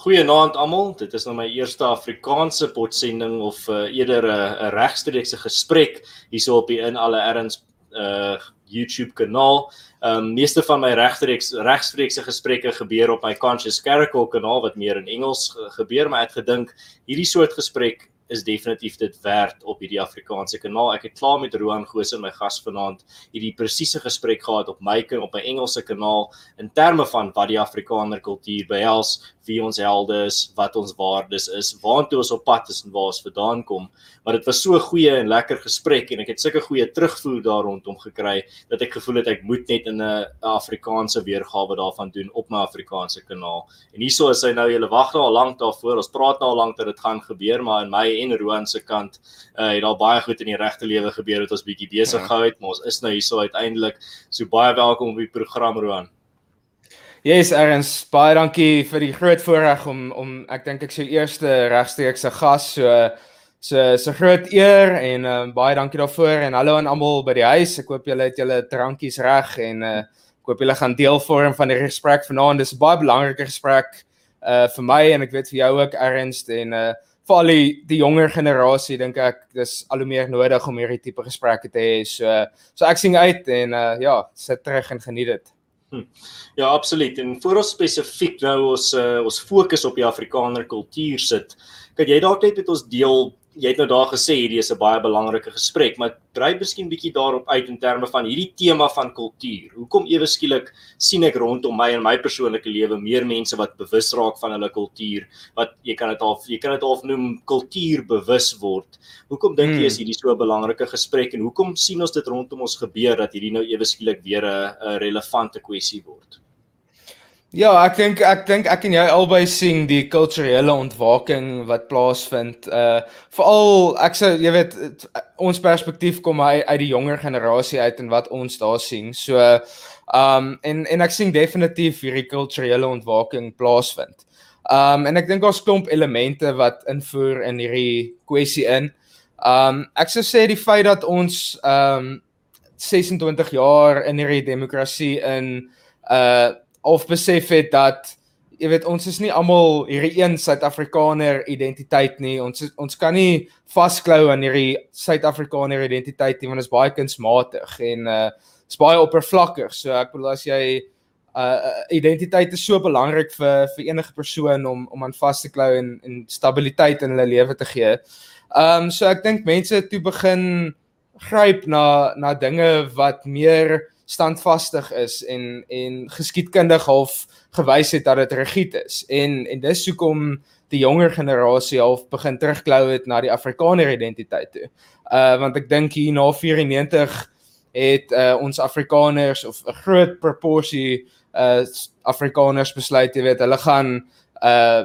Goeienaand almal. Dit is nou my eerste Afrikaanse potsending of uh, eerder 'n uh, regstreekse gesprek hierso op die in alle erns uh YouTube kanaal. Um, meeste van my regstreeks regstreekse gesprekke gebeur op my Conscious Caracal kanaal wat meer in Engels gebeur, maar ek het gedink hierdie soort gesprek is definitief dit werd op hierdie Afrikaanse kanaal. Ek het klaar met Roan Goos en my gas vanaand hierdie presiese gesprek gehad op my op my Engelse kanaal in terme van wat die Afrikaner kultuur behels, wie ons helde is, wat ons waardes is, waartoe ons op pad is en waar ons vandaan kom. Maar dit was so 'n goeie en lekker gesprek en ek het sulke goeie terugvoer daar rondom gekry dat ek gevoel het ek moet net in 'n Afrikaanse weergawe daarvan doen op my Afrikaanse kanaal. En hierso is hy nou, julle wag nou al lank daarvoor. Ons praat nou al lank dat dit gaan gebeur, maar in my en Roan se kant uh, het al baie goed in die regte lewe gebeur het ons bietjie besig ja. gehou het, maar ons is nou hierso uiteindelik. So baie welkom op die program Roan. Yes, Erns, baie dankie vir die groot voorreg om om ek dink ek sou eerste regstreekse gas so so so groot eer en um, baie dankie daarvoor en hallo aan almal by die huis. Ek hoop julle het julle drankies reg en uh, ek hoop julle gaan deel vorm van die gesprek vanaand. Dis 'n baie belangrike gesprek uh vir my en ek weet vir jou ook Erns en uh vir al die, die jonger generasie dink ek dis al hoe meer nodig om hierdie tipe gesprekke te hê. So so ek sien uit en uh ja, sit terug en geniet dit. Hm. Ja, absoluut. En voor ons spesifiek nou ons uh, ons fokus op die Afrikaner kultuur sit, kan jy dalk net met ons deel jy het nou daar gesê hierdie is 'n baie belangrike gesprek, maar brei miskien bietjie daarop uit in terme van hierdie tema van kultuur. Hoekom ewe skielik sien ek rondom my en my persoonlike lewe meer mense wat bewus raak van hulle kultuur, wat jy kan dit al jy kan dit al noem kultuurbewus word. Hoekom dink jy hmm. is hierdie so 'n belangrike gesprek en hoekom sien ons dit rondom ons gebeur dat hierdie nou ewe skielik weer 'n relevante kwessie word? Ja, ek dink ek dink ek en jy albei sien die kulturele ontwaking wat plaasvind. Uh veral ek sê jy weet ons perspektief kom hy uit die jonger generasie uit en wat ons daar sien. So um en en ek sien definitief hierdie kulturele ontwaking plaasvind. Um en ek dink daar's klomp elemente wat invoer in hierdie kwessie in. Um ek sou sê die feit dat ons um 26 jaar in hierdie demokrasie in uh of besef het dat jy weet ons is nie almal hierdie een Suid-Afrikaner identiteit nie. Ons is, ons kan nie vasklou aan hierdie Suid-Afrikaner identiteit nie want dit is baie kunsmatig en uh is baie oppervlakkig. So ek bedoel as jy uh identiteit is so belangrik vir vir enige persoon om om aan vas te klou en en stabiliteit in hulle lewe te gee. Um so ek dink mense toe begin gryp na na dinge wat meer standvastig is en en geskiedkundig half gewys het dat dit regiet is. En en dis hoekom die jonger generasie half begin terugklou het na die Afrikaner identiteit toe. Uh want ek dink hier na 94 het uh ons Afrikaners of 'n groot proporsie uh Afrikaners besluit jy weet hulle gaan uh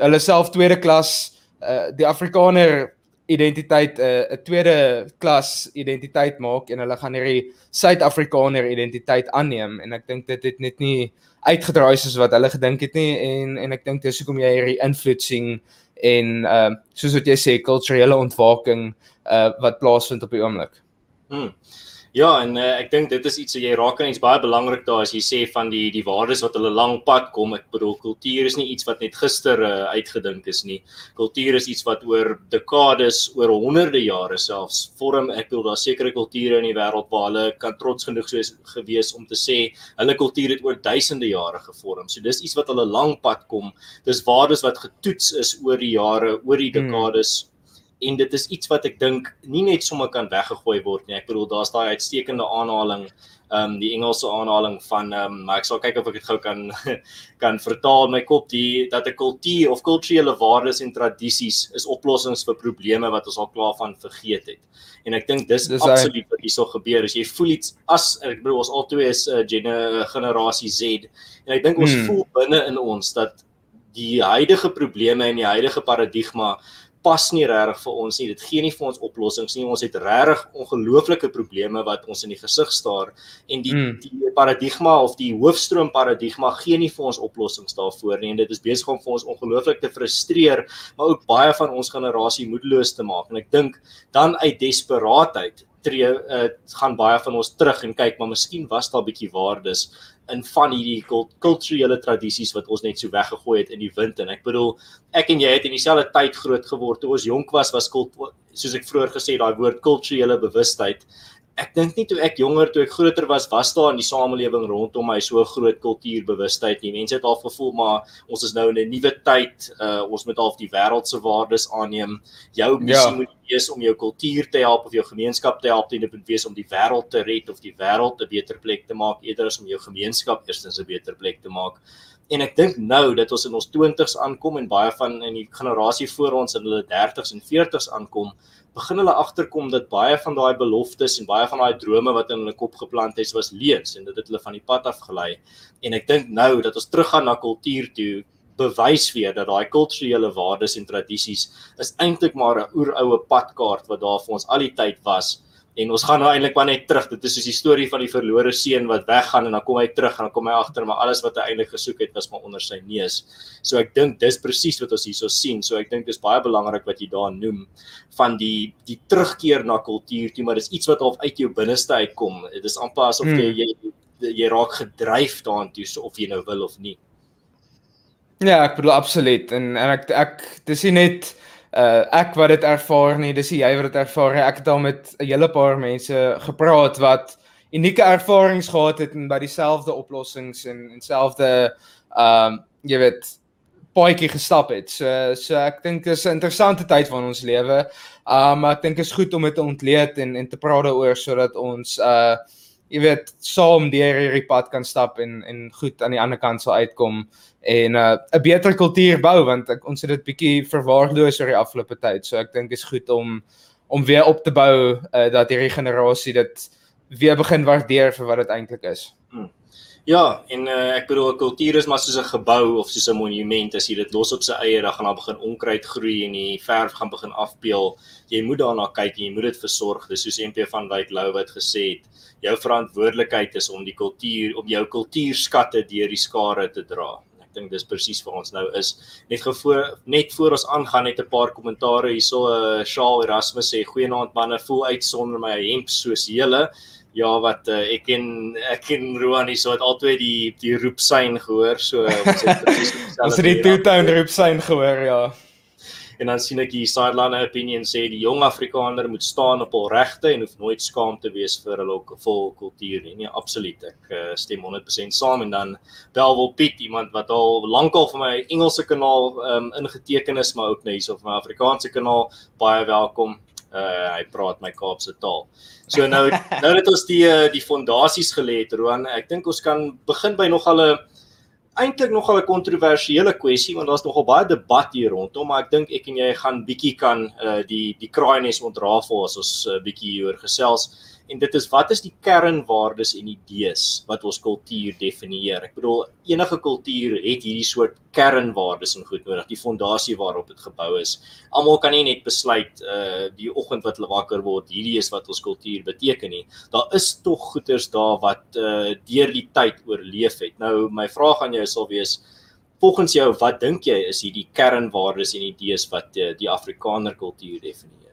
hulle self tweede klas uh die Afrikaner identiteit 'n uh, 'n tweede klas identiteit maak en hulle gaan hierdie Suid-Afrikaner identiteit aanneem en ek dink dit het net nie uitgedraai soos wat hulle gedink het nie en en ek dink dis hoekom jy hierdie invloed sien en uh soos wat jy sê kulturele ontwaking uh wat plaasvind op die oomblik. Hmm. Ja, en uh, ek dink dit is iets wat jy raak aan iets baie belangrik daar as jy sê van die die waardes wat hulle lank pad kom. Ek bedoel kultuur is nie iets wat net gister uh, uitgedink is nie. Kultuur is iets wat oor dekades, oor honderde jare selfs vorm. Ek bedoel daar sekerre kulture in die wêreld waar hulle kan trots genoeg soos gewees om te sê hulle kultuur het oor duisende jare gevorm. So dis iets wat hulle lank pad kom. Dis waardes wat getoets is oor die jare, oor die hmm. dekades. Hmm en dit is iets wat ek dink nie net sommer kan weggegooi word nie. Ek bedoel daar's daai uitstekende aanhaling, ehm um, die Engelse aanhaling van ehm um, maar ek sal kyk of ek dit gou kan kan vertaal in my kop die dat 'n kultuur of kulturele waardes en tradisies is oplossings vir probleme wat ons al klaar van vergeet het. En ek dink dis, dis absoluut wat hierso gebeur. As jy voel iets as ek bedoel ons altoe is 'n uh, gene, generasie Z en ek dink ons hmm. voel binne in ons dat die huidige probleme en die huidige paradigma pas nie regtig vir ons nie. Dit gee nie vir ons oplossings nie. Ons het regtig ongelooflike probleme wat ons in die gesig staar en die mm. die paradigma of die hoofstroom paradigma gee nie vir ons oplossings daarvoor nie en dit is besig om vir ons ongelooflik te frustreer, maar ook baie van ons generasie moedeloos te maak. En ek dink dan uit desperaatheid tree uh, gaan baie van ons terug en kyk maar miskien was daar 'n bietjie waardes in van hierdie kulturele tradisies wat ons net so weggegooi het in die wind. En ek bedoel ek en jy het in dieselfde tyd groot geword. Toe ons jonk was was kult soos ek vroeër gesê daai woord kulturele bewustheid ek dink nie toe ek jonger toe ek groter was was daar in die samelewing rondom my so groot kultuurbewustheid nie. Mense het al gevoel maar ons is nou in 'n nuwe tyd. Uh ons moet half die wêreld se waardes aanneem. Jou missie ja. moet wees om jou kultuur te help of jou gemeenskap te help, dit moet wees om die wêreld te red of die wêreld 'n beter plek te maak eerder as om jou gemeenskap eerstens 'n beter plek te maak. En ek dink nou dat ons in ons 20's aankom en baie van in die generasie voor ons in hulle 30's en 40's aankom, begin hulle agterkom dat baie van daai beloftes en baie van daai drome wat in hulle kop geplant is was leuns en dit het hulle van die pad af gelei. En ek dink nou dat ons teruggaan na kultuur toe bewys weer dat daai kulturele waardes en tradisies is eintlik maar 'n oeroue padkaart wat daar vir ons al die tyd was en ons gaan nou eintlik maar net terug. Dit is soos die storie van die verlore seun wat weggaan en dan kom hy terug en dan kom hy agter maar alles wat hy eintlik gesoek het was maar onder sy neus. So ek dink dis presies wat ons hierso sien. So ek dink dis baie belangrik wat jy daar noem van die die terugkeer na kultuur toe, maar dis iets wat half uit jou binneste uitkom. Dit is amper asof hmm. jy, jy jy raak gedryf daartoe so of jy nou wil of nie. Ja, ek bedoel absoluut en en ek ek dis nie net uh ek wat dit ervaar nie, dis jy wat dit ervaar. Ek het al met 'n hele paar mense gepraat wat unieke ervarings gehad het en by dieselfde oplossings en en selfde um jy weet paadjie gestap het. So so ek dink dis 'n interessante tyd van ons lewe. Um ek dink is goed om dit te ontleed en en te praat daaroor sodat ons uh jy weet saam deur hierdie pad kan stap en en goed aan die ander kant sal uitkom en 'n uh, 'n beter kultuur bou want ek, ons het dit bietjie verwaarloos oor die afgelope tyd. So ek dink is goed om om weer op te bou uh, dat hierdie generasie dit weer begin waardeer vir wat dit eintlik is. Hmm. Ja, en uh, ek bedoel 'n kultuur is maar soos 'n gebou of soos 'n monument. As jy dit los op sy eie, dan gaan daar begin onkruid groei en die verf gaan begin afpeel. Jy moet daarna kyk en jy moet dit versorg. Dis soos MP van Wyk Lou wat gesê het jou verantwoordelikheid is om die kultuur om jou kultuurskatte deur die skare te dra. Ek dink dis presies vir ons nou is. Net gevoor net voor ons aangaan net 'n paar kommentare hierso 'n uh, Shaal Erasmus sê goeienaand manne, voel uit sonder my hemp soos julle. Ja wat uh, ek en ek en Roan hierso het altyd die die roepsein gehoor so ons het presies. Ons het die two-tone roepsein gehoor ja en dan sien ek hier sideline opinion sê die jong Afrikaner moet staan op hul regte en hoef nooit skaam te wees vir hulle vol kultuur nie. Nee, absoluut. Ek uh, stem 100% saam en dan Belwel Piet, iemand wat al lankal vir my Engelse kanaal um, ingeteken is, maar ook net hierso vir my Afrikaanse kanaal, baie welkom. Uh, hy praat my Kaapse taal. So nou nou dat ons die eh, die fondasies gelê het, Roan, ek dink ons kan begin by nog al 'n eintlik nogal 'n kontroversiële kwessie want daar's nogal baie debat hier rondom, maar ek dink ek en jy gaan bietjie kan uh, die die kraaies ontrafel as ons uh, bietjie hieroor gesels en dit is wat is die kernwaardes en idees wat ons kultuur definieer. Ek bedoel enige kultuur het hierdie soort kernwaardes en goed nodig, die fondasie waarop dit gebou is. Almal kan nie net besluit uh die oggend wat hulle wakker word, hierdie is wat ons kultuur beteken nie. Daar is tog goeters daar wat uh deur die tyd oorleef het. Nou my vraag aan jou sal wees Volgens jou, wat dink jy is hierdie kernwaardes en idees wat uh, die Afrikaner kultuur definieer?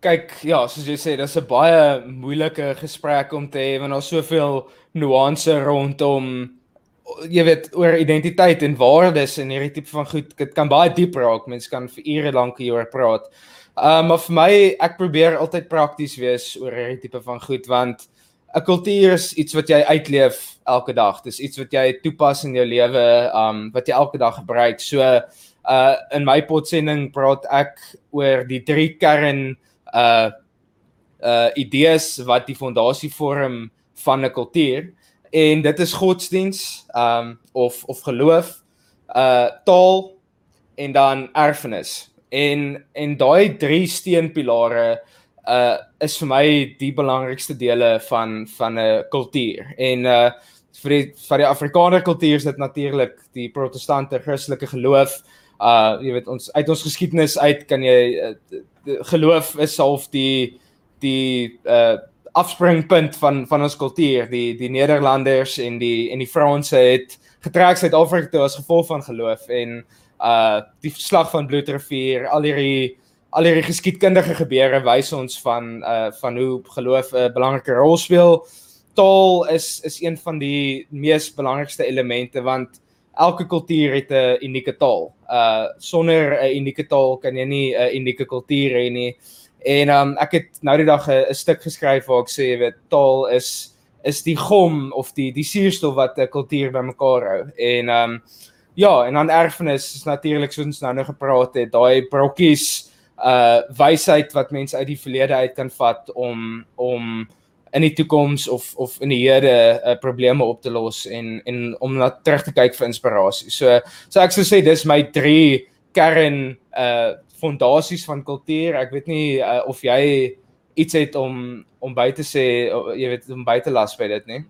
Kyk ja, soos jy sê, dis 'n baie moeilike gesprek om te hê want daar's soveel nuance rondom jy weet oor identiteit en waardes en hierdie tipe van goed. Dit kan baie diep raak. Mense kan vir ure lank hieroor praat. Um maar vir my, ek probeer altyd prakties wees oor hierdie tipe van goed want 'n kultuur is iets wat jy uitleef elke dag. Dis iets wat jy toepas in jou lewe, um wat jy elke dag gebruik. So uh in my potsending praat ek oor die drie kern uh uh idees wat die fondasie vorm van 'n kultuur. En dit is godsdiens um of of geloof uh taal en dan erfenis. En en daai drie steunpilare uh is vir my die belangrikste dele van van 'n kultuur. En uh vir die vir die Afrikaner kultuur is dit natuurlik die protestante Christelike geloof uh jy weet ons uit ons geskiedenis uit kan jy uh, geloof is half die die uh afspringpunt van van ons kultuur die die Nederlanders en die en die Franse het getrek Suid-Afrika toe as gevolg van geloof en uh die slag van Bloedrivier al hierdie al hierdie geskiedkundige gebeure wys ons van uh van hoe geloof 'n uh, belangrike rol speel. Taal is is een van die mees belangrikste elemente want elke kultuur het 'n unieke taal. Uh sonder 'n unieke taal kan jy nie 'n unieke kultuur hê nie. En um ek het nou die dag 'n stuk geskryf waar ek sê jy weet taal is is die gom of die die suurstof wat 'n kultuur bymekaar hou. En um ja, en dan erfenis is natuurlik soos ons nou nou gepraat het, daai brokkies uh wysheid wat mense uit die verlede uit kan vat om om in die toekoms of of in die hede uh, probleme op te los en en om na terug te kyk vir inspirasie. So so ek sou sê dis my drie kern uh fondasies van kultuur. Ek weet nie uh, of jy iets het om om by te sê jy weet om by te las by dit nie.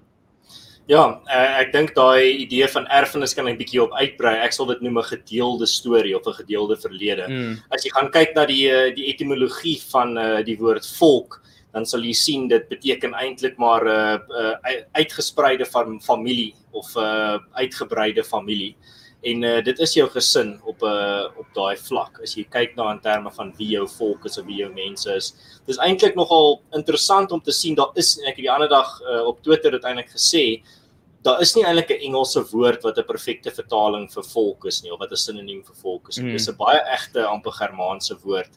Ja, uh, ek dink daai idee van erfenis kan 'n bietjie op uitbrei. Ek sal dit noem 'n gedeelde storie of 'n gedeelde verlede. Mm. As jy gaan kyk na die die etimologie van uh, die woord volk, dan sal jy sien dit beteken eintlik maar 'n uh, uh, uitgespreide van familie of 'n uh, uitgebreide familie. En uh, dit is jou gesin op 'n uh, op daai vlak. As jy kyk na in terme van wie jou volk is of wie jou mense is. Dis eintlik nogal interessant om te sien daar is ek het die ander dag uh, op Twitter dit eintlik gesê daar is nie eintlik 'n Engelse woord wat 'n perfekte vertaling vir volk is nie of wat 'n sinoniem vir volk is. Mm. Dis 'n baie egte amper Germaanse woord.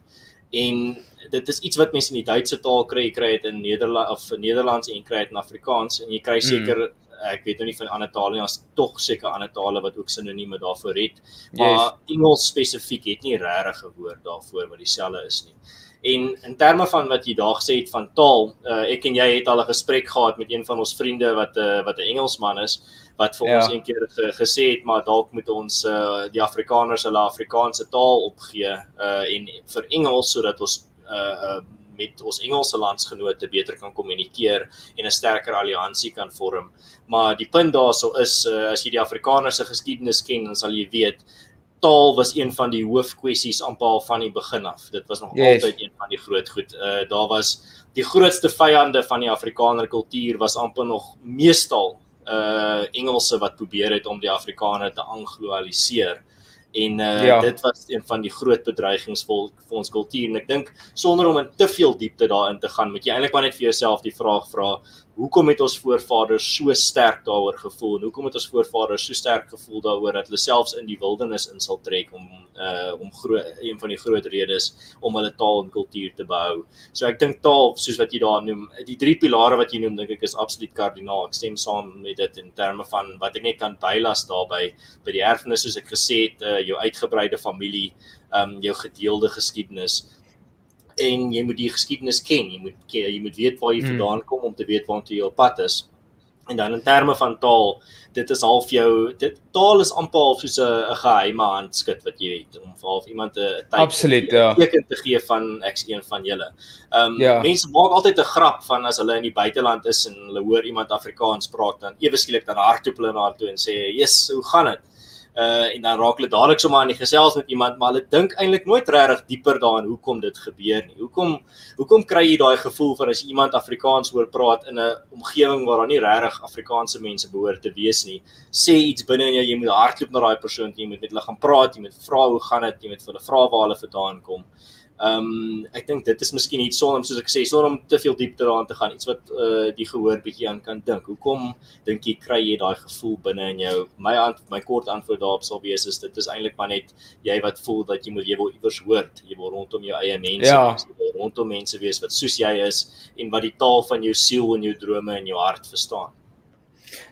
En dit is iets wat mense in die Duitse taal kry, kry dit in Nederland of in Nederlands en kry dit in Afrikaans en jy kry mm. seker mm. ek weet nou nie van ander tale nie, as tog seker ander tale wat ook sinonieme daarvoor het. Maar yes. Engels spesifiek het nie regtig 'n woord daarvoor wat dieselfde is nie. En in terme van wat jy daar gesê het van taal, uh, ek en jy het al 'n gesprek gehad met een van ons vriende wat 'n uh, eh, wat 'n Engelsman is wat vir ja. ons een keer ge, gesê het maar dalk moet ons uh, die Afrikaners hulle Afrikaanse taal opgee uh, en vir Engels sodat ons uh, uh, met ons Engelse landsgenote beter kan kommunikeer en 'n sterker alliansie kan vorm. Maar die punt daarso is uh, as jy die Afrikaners se geskiedenis ken, dan sal jy weet taal was een van die hoofkwessies amper van die begin af. Dit was nog yes. altyd een van die groot goed. Uh daar was die grootste vyande van die Afrikaner kultuur was amper nog meestal uh Engelse wat probeer het om die Afrikaner te anglo-aliseer. En uh ja. dit was een van die groot bedreigings vir, vir ons kultuur en ek dink sonder om in te veel diepte daarin te gaan, moet jy eintlik maar net vir jouself die vraag vra, hoekom het ons voorvaders so sterk daaroor gevoel en hoekom het ons voorvaders so sterk gevoel daaroor dat hulle selfs in die wildernis in sal trek om uh om groot een van die groot redes om hulle taal en kultuur te behou. So ek dink taal soos wat jy daar noem, die drie pilare wat jy noem dink ek is absoluut kardinaal. Ek stem saam met dit in terme van wat ek net kan bylas daarbey by die erfenis soos ek gesê het, uh jou uitgebreide familie, um jou gedeelde geskiedenis en jy moet die geskiedenis ken. Jy moet jy moet weet waar jy hmm. vandaan kom om te weet waartoe jy op pad is. En dan in terme van taal, dit is half jou dit taal is amper half soos 'n geheime handskit wat jy het om vir half iemand 'n teken Absoluut, ja. teken te gee van ek's een van julle. Ehm um, ja. mense maak altyd 'n grap van as hulle in die buiteland is en hulle hoor iemand Afrikaans praat dan ewe skielik dan hardloop hulle na toe en sê, "Jesus, hoe gaan dit?" Uh en dan raak hulle dadelik sommer aan die gesels met iemand maar hulle dink eintlik nooit regtig dieper daarin hoekom dit gebeur nie. Hoekom hoekom kry jy daai gevoel van as iemand Afrikaans hoor praat in 'n omgewing waar daar nie regtig Afrikaanse mense behoort te wees nie, sê iets binne in jou jy moet hardloop na daai persoon, jy moet met hulle gaan praat, jy moet vra hoe gaan dit, jy moet vir hulle vra waar hulle vandaan kom. Ehm um, ek dink dit is miskien iets sonder soos ek sê sonder om te veel diepte daaraan te gaan iets wat uh die gehoor bietjie aan kan dink. Hoekom dink jy kry jy daai gevoel binne in jou? My ant my kort antwoord daarop sal wees is dit is eintlik maar net jy wat voel dat jy moet jy wil iewers hoor, jy wil rondom jou eie mense ja. wees, rondom mense wees wat soos jy is en wat die taal van jou siel en jou drome en jou hart verstaan.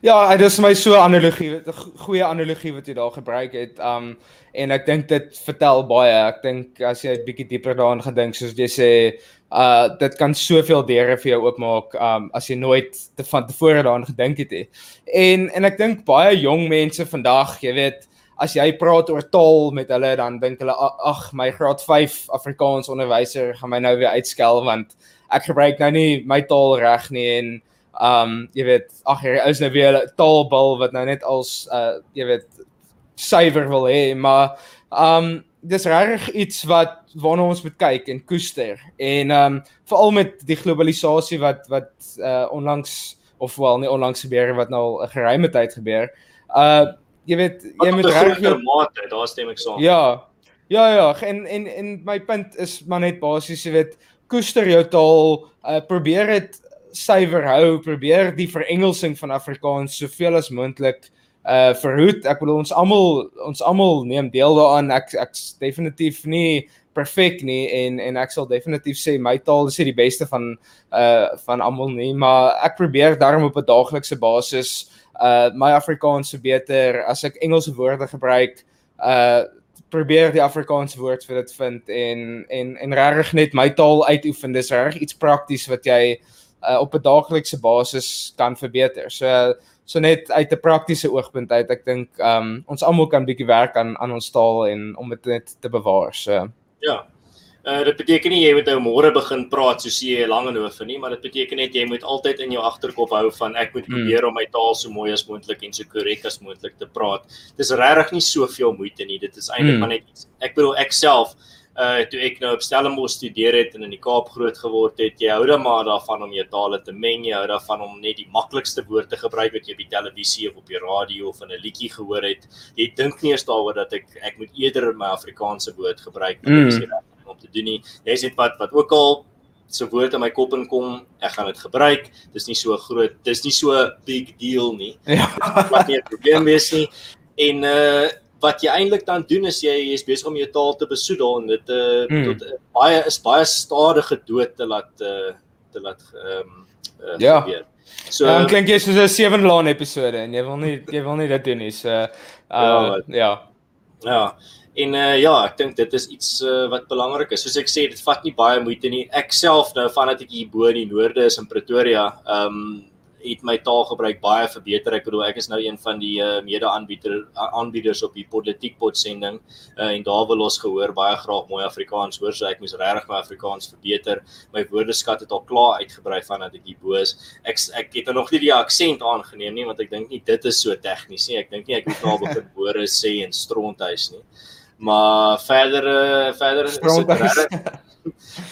Ja, dit is my so analogie, 'n goeie analogie wat jy daar gebruik het. Um en ek dink dit vertel baie. Ek dink as jy 'n bietjie dieper daaraan gedink soos jy sê, uh dit kan soveel deure vir jou oopmaak um as jy nooit te van tevore daaraan gedink het nie. En en ek dink baie jong mense vandag, jy weet, as jy praat oor taal met hulle dan dink hulle ag, my graad 5 Afrikaans onderwyser gaan my nou weer uitskel want ek gebruik nou nie my taal reg nie en um jy weet ag hier is nou weer 'n taalbal wat nou net als uh jy weet suiwer wil hê maar um dis regtig iets wat waarna ons moet kyk en koester. En um veral met die globalisasie wat wat uh onlangs of wel nie onlangs gebeur wat nou al 'n geruime tyd gebeur. Uh jy weet jy moet regtig mate daar stem ek saam. Ja. Ja ja, en en en my punt is maar net basies, jy weet, koester jou taal, uh, probeer dit suiwer hou, probeer die verengelsing van Afrikaans soveel as moontlik uh verhoed. Ek bedoel ons almal ons almal neem deel daaraan. Ek ek's definitief nie perfek nie en en ek sal definitief sê my taal is nie die beste van uh van almal nie, maar ek probeer daarom op 'n daaglikse basis uh my Afrikaans verbeter as ek Engelse woorde gebruik. Uh probeer die Afrikaanse woord vir dit vind en en en regtig net my taal uitoefen. Dis reg iets prakties wat jy uh, op 'n daaglikse basis kan verbeter. So uh, so net uit 'n praktiese oogpunt uit ek dink um ons almal kan bietjie werk aan aan ons taal en om dit net te bewaar. So ja. Uh, dit beteken nie jy moet nou môre begin praat soos jy lang en hoef nie, maar dit beteken net jy moet altyd in jou agterkop hou van ek moet hmm. probeer om my taal so mooi as moontlik en so korrek as moontlik te praat. Dis regtig nie soveel moeite nie. Dit is eintlik hmm. maar net. Ek bedoel ek self uh toe ek nou op Stellenbosch studeer het en in die Kaap groot geword het, jy hou dan maar daarvan om jou tale te meng, jy hou daarvan om net die maklikste woord te gebruik wat jy op die televisie of op die radio of in 'n liedjie gehoor het. Jy dink nie eens daaroor dat ek ek moet eerder my Afrikaanse woord gebruik want mm. ek sê dat om te doen nie. Jy sê wat wat ook al so woord in my kop inkom, ek gaan dit gebruik. Dis nie so groot, dis nie so big deal nie. Ja. Dit maak nie 'n probleem wees nie. En uh wat jy eintlik dan doen is jy is besig om jou taal te besoedel en dit uh, mm. tot uh, baie is baie stadige dood te laat uh, te laat ehm um, uh, ja. gebeur. So um, klink jy soos 'n seven laan episode en jy wil nie jy wil nie dit doen nie. So uh, ja. Ja. Ja. En uh, ja, ek dink dit is iets uh, wat belangrik is. Soos ek sê, dit vat nie baie moeite nie. Ek self nou vandat ek hier bo in die noorde is in Pretoria, ehm um, het my taalgebruik baie verbeter. Ek bedoel ek is nou een van die uh, mede-aanbieder aanbieders op die politiek potsending uh, en daar wil ons gehoor baie graag mooi Afrikaans hoor. So ek moes regtig my Afrikaans verbeter. My woordeskat het al klaar uitgebrei vandat ek hier bo is. Ek ek het nog nie die aksent aangeneem nie want ek dink nie dit is so tegnies nie. Ek dink nie ek moet nou begin woorde sê in stronthuis nie. Maar verder uh, verder is dit regtig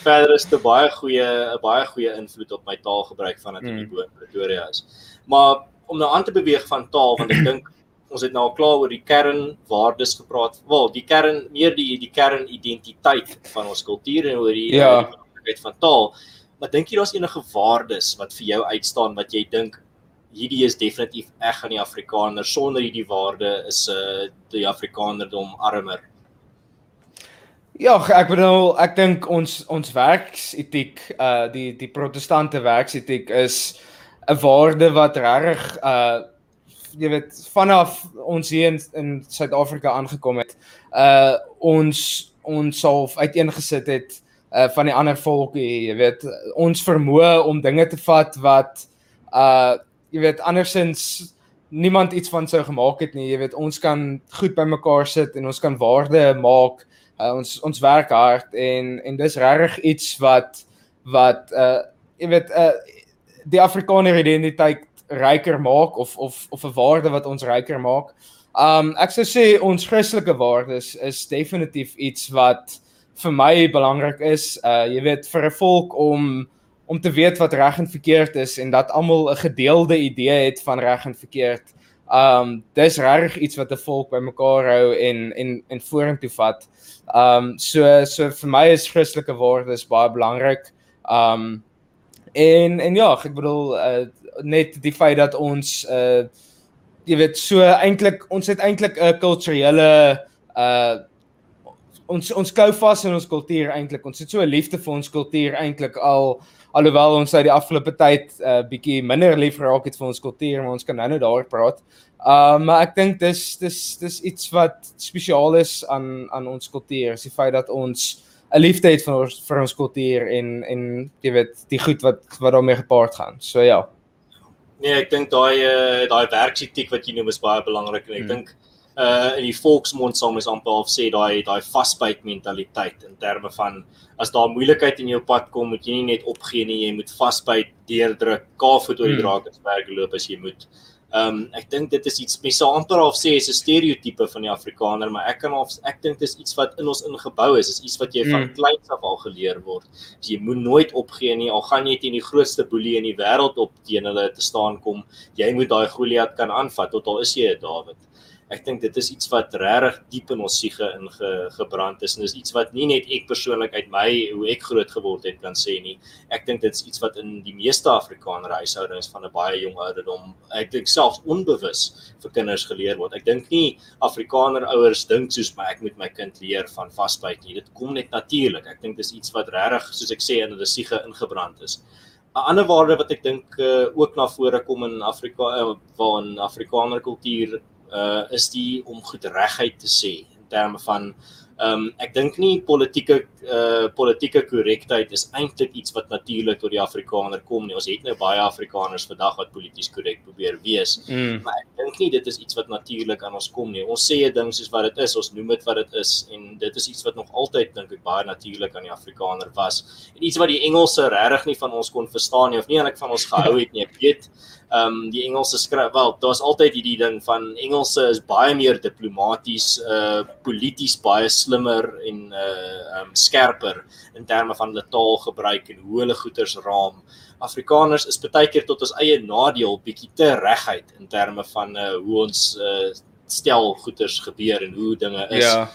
verder is dit baie goeie 'n baie goeie invloed op my taalgebruik vandat ek mm. in Pretoria is. Maar om nou aan te beweeg van taal want ek dink ons het nou al klaar oor die kernwaardes gepraat. Wel, die kern meer die die kernidentiteit van ons kultuur en oor die ja. belangrikheid van taal. Maar dink jy daar's enige waardes wat vir jou uitstaan wat jy dink hierdie is definitief eg aan die Afrikaner sonder hierdie waarde is 'n uh, die Afrikanerdom armer? Ja, ek bedoel ek dink ons ons werksetiek uh die die protestante werksetiek is 'n waarde wat reg uh jy weet vanaf ons hier in in Suid-Afrika aangekom het uh ons ons self uiteengesit het uh van die ander volke jy weet ons vermoë om dinge te vat wat uh jy weet andersins niemand iets van sou gemaak het nie jy weet ons kan goed by mekaar sit en ons kan waarde maak uh, ons ons werk hard en en dis regtig iets wat wat uh jy weet uh die Afrikaner identiteit ryker maak of of of 'n waarde wat ons ryker maak. Um ek sou sê ons Christelike waardes is definitief iets wat vir my belangrik is. Uh jy weet vir 'n volk om om te weet wat reg en verkeerd is en dat almal 'n gedeelde idee het van reg en verkeerd. Um dis regtig iets wat 'n volk bymekaar hou en en en vorentoe vat. Um so so vir my is Christelike waardes baie belangrik. Um en en ja, ek bedoel uh, net die feit dat ons uh jy weet so eintlik ons het eintlik 'n kulturele uh ons ons gou vas in ons kultuur eintlik. Ons het so 'n liefde vir ons kultuur eintlik al alhoewel ons uit die afgelope tyd 'n uh, bietjie minder lief geraak het vir ons kultuur, maar ons kan nou-nou daaroor praat. Uh maar ek dink dis dis dis iets wat spesiaal is aan aan ons kultuur, is die feit dat ons 'n liefde het vir ons vir ons kultuur en en jy weet die goed wat wat daarmee gepaard gaan. So ja. Nee, ek dink daai uh, daai werksetiek wat jy noem is baie belangrik en ek hmm. dink uh in die volksmond sal mens amper half sê daai daai vasbyt mentaliteit in terme van as daar moeilikheid in jou pad kom, moet jy nie net opgee nie, jy moet vasbyt, deurdruk, kaafvoet oor die hmm. drakensberg loop as jy moet. Ehm um, ek dink dit is iets mens sal amper half sê is 'n stereotipe van die Afrikaner, maar ek kan half ek dink dit is iets wat in ons ingebou is, is iets wat jy van hmm. kleins af al geleer word. Jy moet nooit opgee nie, al gaan jy teen die grootste boelie in die wêreld op teen hulle te staan kom, jy moet daai Goliat kan aanvat tot al is jy 'n Dawid. Ek dink dit is iets wat regtig diep in ons siege ingebrand is en dis iets wat nie net ek persoonlik uit my hoe ek groot geword het kan sê nie. Ek dink dit is iets wat in die meeste Afrikaner huishoudings van 'n baie jong ouderdom, ek dink selfs onbewus vir kinders geleer word. Ek dink nie Afrikaner ouers dink soos my ek moet my kind leer van vasbyt nie. Dit kom net natuurlik. Ek dink dis iets wat regtig soos ek sê in hulle siege ingebrand is. 'n ander waarde wat ek dink uh, ook na vore kom in Afrika uh, waar in Afrikaner kultuur uh, is die om goed regheid te sê in terme van Ehm um, ek dink nie politieke uh politieke korrektheid is eintlik iets wat natuurlik tot die Afrikaner kom nie. Ons het nou baie Afrikaners vandag wat polities korrek probeer wees. Mm. Maar ek dink nie dit is iets wat natuurlik aan ons kom nie. Ons sê 'n ding soos wat dit is, ons noem dit wat dit is en dit is iets wat nog altyd dink ek baie natuurlik aan die Afrikaner was. En iets wat die Engelse regtig nie van ons kon verstaan nie of nie eintlik van ons gehou het nie. Ek weet ehm um, die Engelse skryf wel daar's altyd hierdie ding van Engelse is baie meer diplomaties uh polities baie slimmer en uh um skerper in terme van hulle taalgebruik en hoe hulle goeters raam. Afrikaners is baie keer tot ons eie nadeel bietjie te reguit in terme van uh hoe ons uh stel goeters gebeur en hoe dinge is. Ja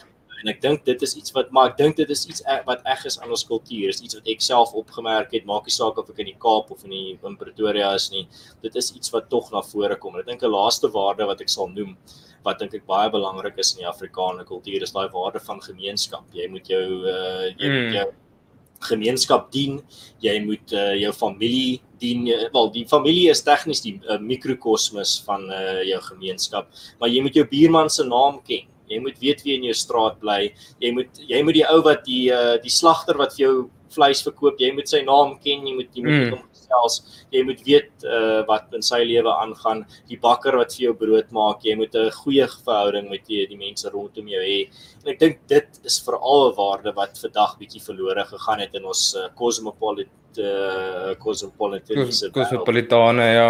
en ek dink dit is iets wat maar ek dink dit is iets e, wat eg is aan ons kultuur. Is iets wat ek self opgemerk het. Maak nie saak of ek in die Kaap of in die in Pretoria is nie. Dit is iets wat tog na vore kom. Ek dink 'n laaste waarde wat ek sal noem wat dink ek baie belangrik is in die Afrikaner kultuur is daai waarde van gemeenskap. Jy moet jou uh, jy mm. moet jou gemeenskap dien. Jy moet uh, jou familie dien. Wel die familie is tegnies die uh, mikrokosmos van uh, jou gemeenskap. Maar jy moet jou buurman se naam ken Jy moet weet wie in jou straat bly. Jy moet jy moet die ou wat die uh, die slagter wat vir jou vleis verkoop, jy moet sy naam ken, jy moet jy moet mm. hom gesels. Jy moet weet uh, wat in sy lewe aangaan. Die bakker wat vir jou brood maak, jy moet 'n goeie verhouding met die die mense rondom jou hê. En ek dink dit is veral 'n waarde wat vandag bietjie verlore gegaan het in ons uh, cosmopolitan uh, cosmopolitaniese cosmopolitane ja.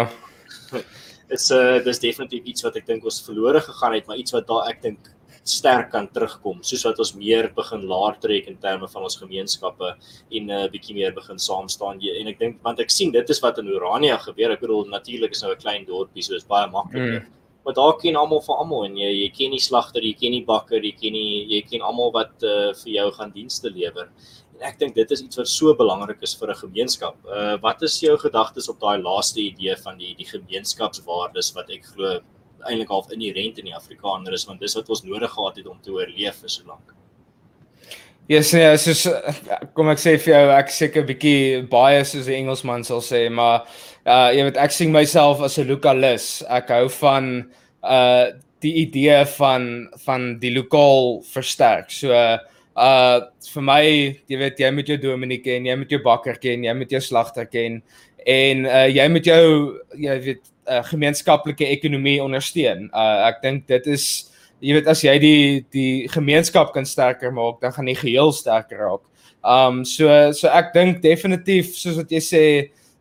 Dit's uh, dis definitief iets wat ek dink ons verlore gegaan het, maar iets wat daar ek dink sterk kan terugkom soos wat ons meer begin laer trek in terme van ons gemeenskappe en 'n uh, bietjie meer begin saam staan. En ek dink want ek sien dit is wat in Urania gebeur. Ek bedoel natuurlik is nou 'n klein dorpie so is baie makliker mm. maar daar ken almal van almal en jy jy ken die slagter jy ken die bakker jy ken die jy ken almal wat uh, vir jou gaan dienste lewer. En ek dink dit is iets wat so belangrik is vir 'n gemeenskap. Uh, wat is jou gedagtes op daai laaste idee van die die gemeenskapswaardes wat ek glo eintlik half inherent in die Afrikaner is want dis wat ons nodig gehad het om te oorleef vir so lank. Ja, yes, nee, soos kom ek sê vir jou, ek seker 'n bietjie baie soos die Engelsman sal sê, maar uh jy weet ek sien myself as 'n lokalis. Ek hou van uh die idee van van die lokaal versterk. So uh vir my, jy weet jy moet jou dominee ken, jy moet jou bakker ken, jy moet jou slagter ken en uh jy moet jou jy weet uh, gemeenskaplike ekonomie ondersteun. Uh ek dink dit is jy weet as jy die die gemeenskap kan sterker maak, dan gaan die geheel sterker raak. Um so so ek dink definitief soos wat jy sê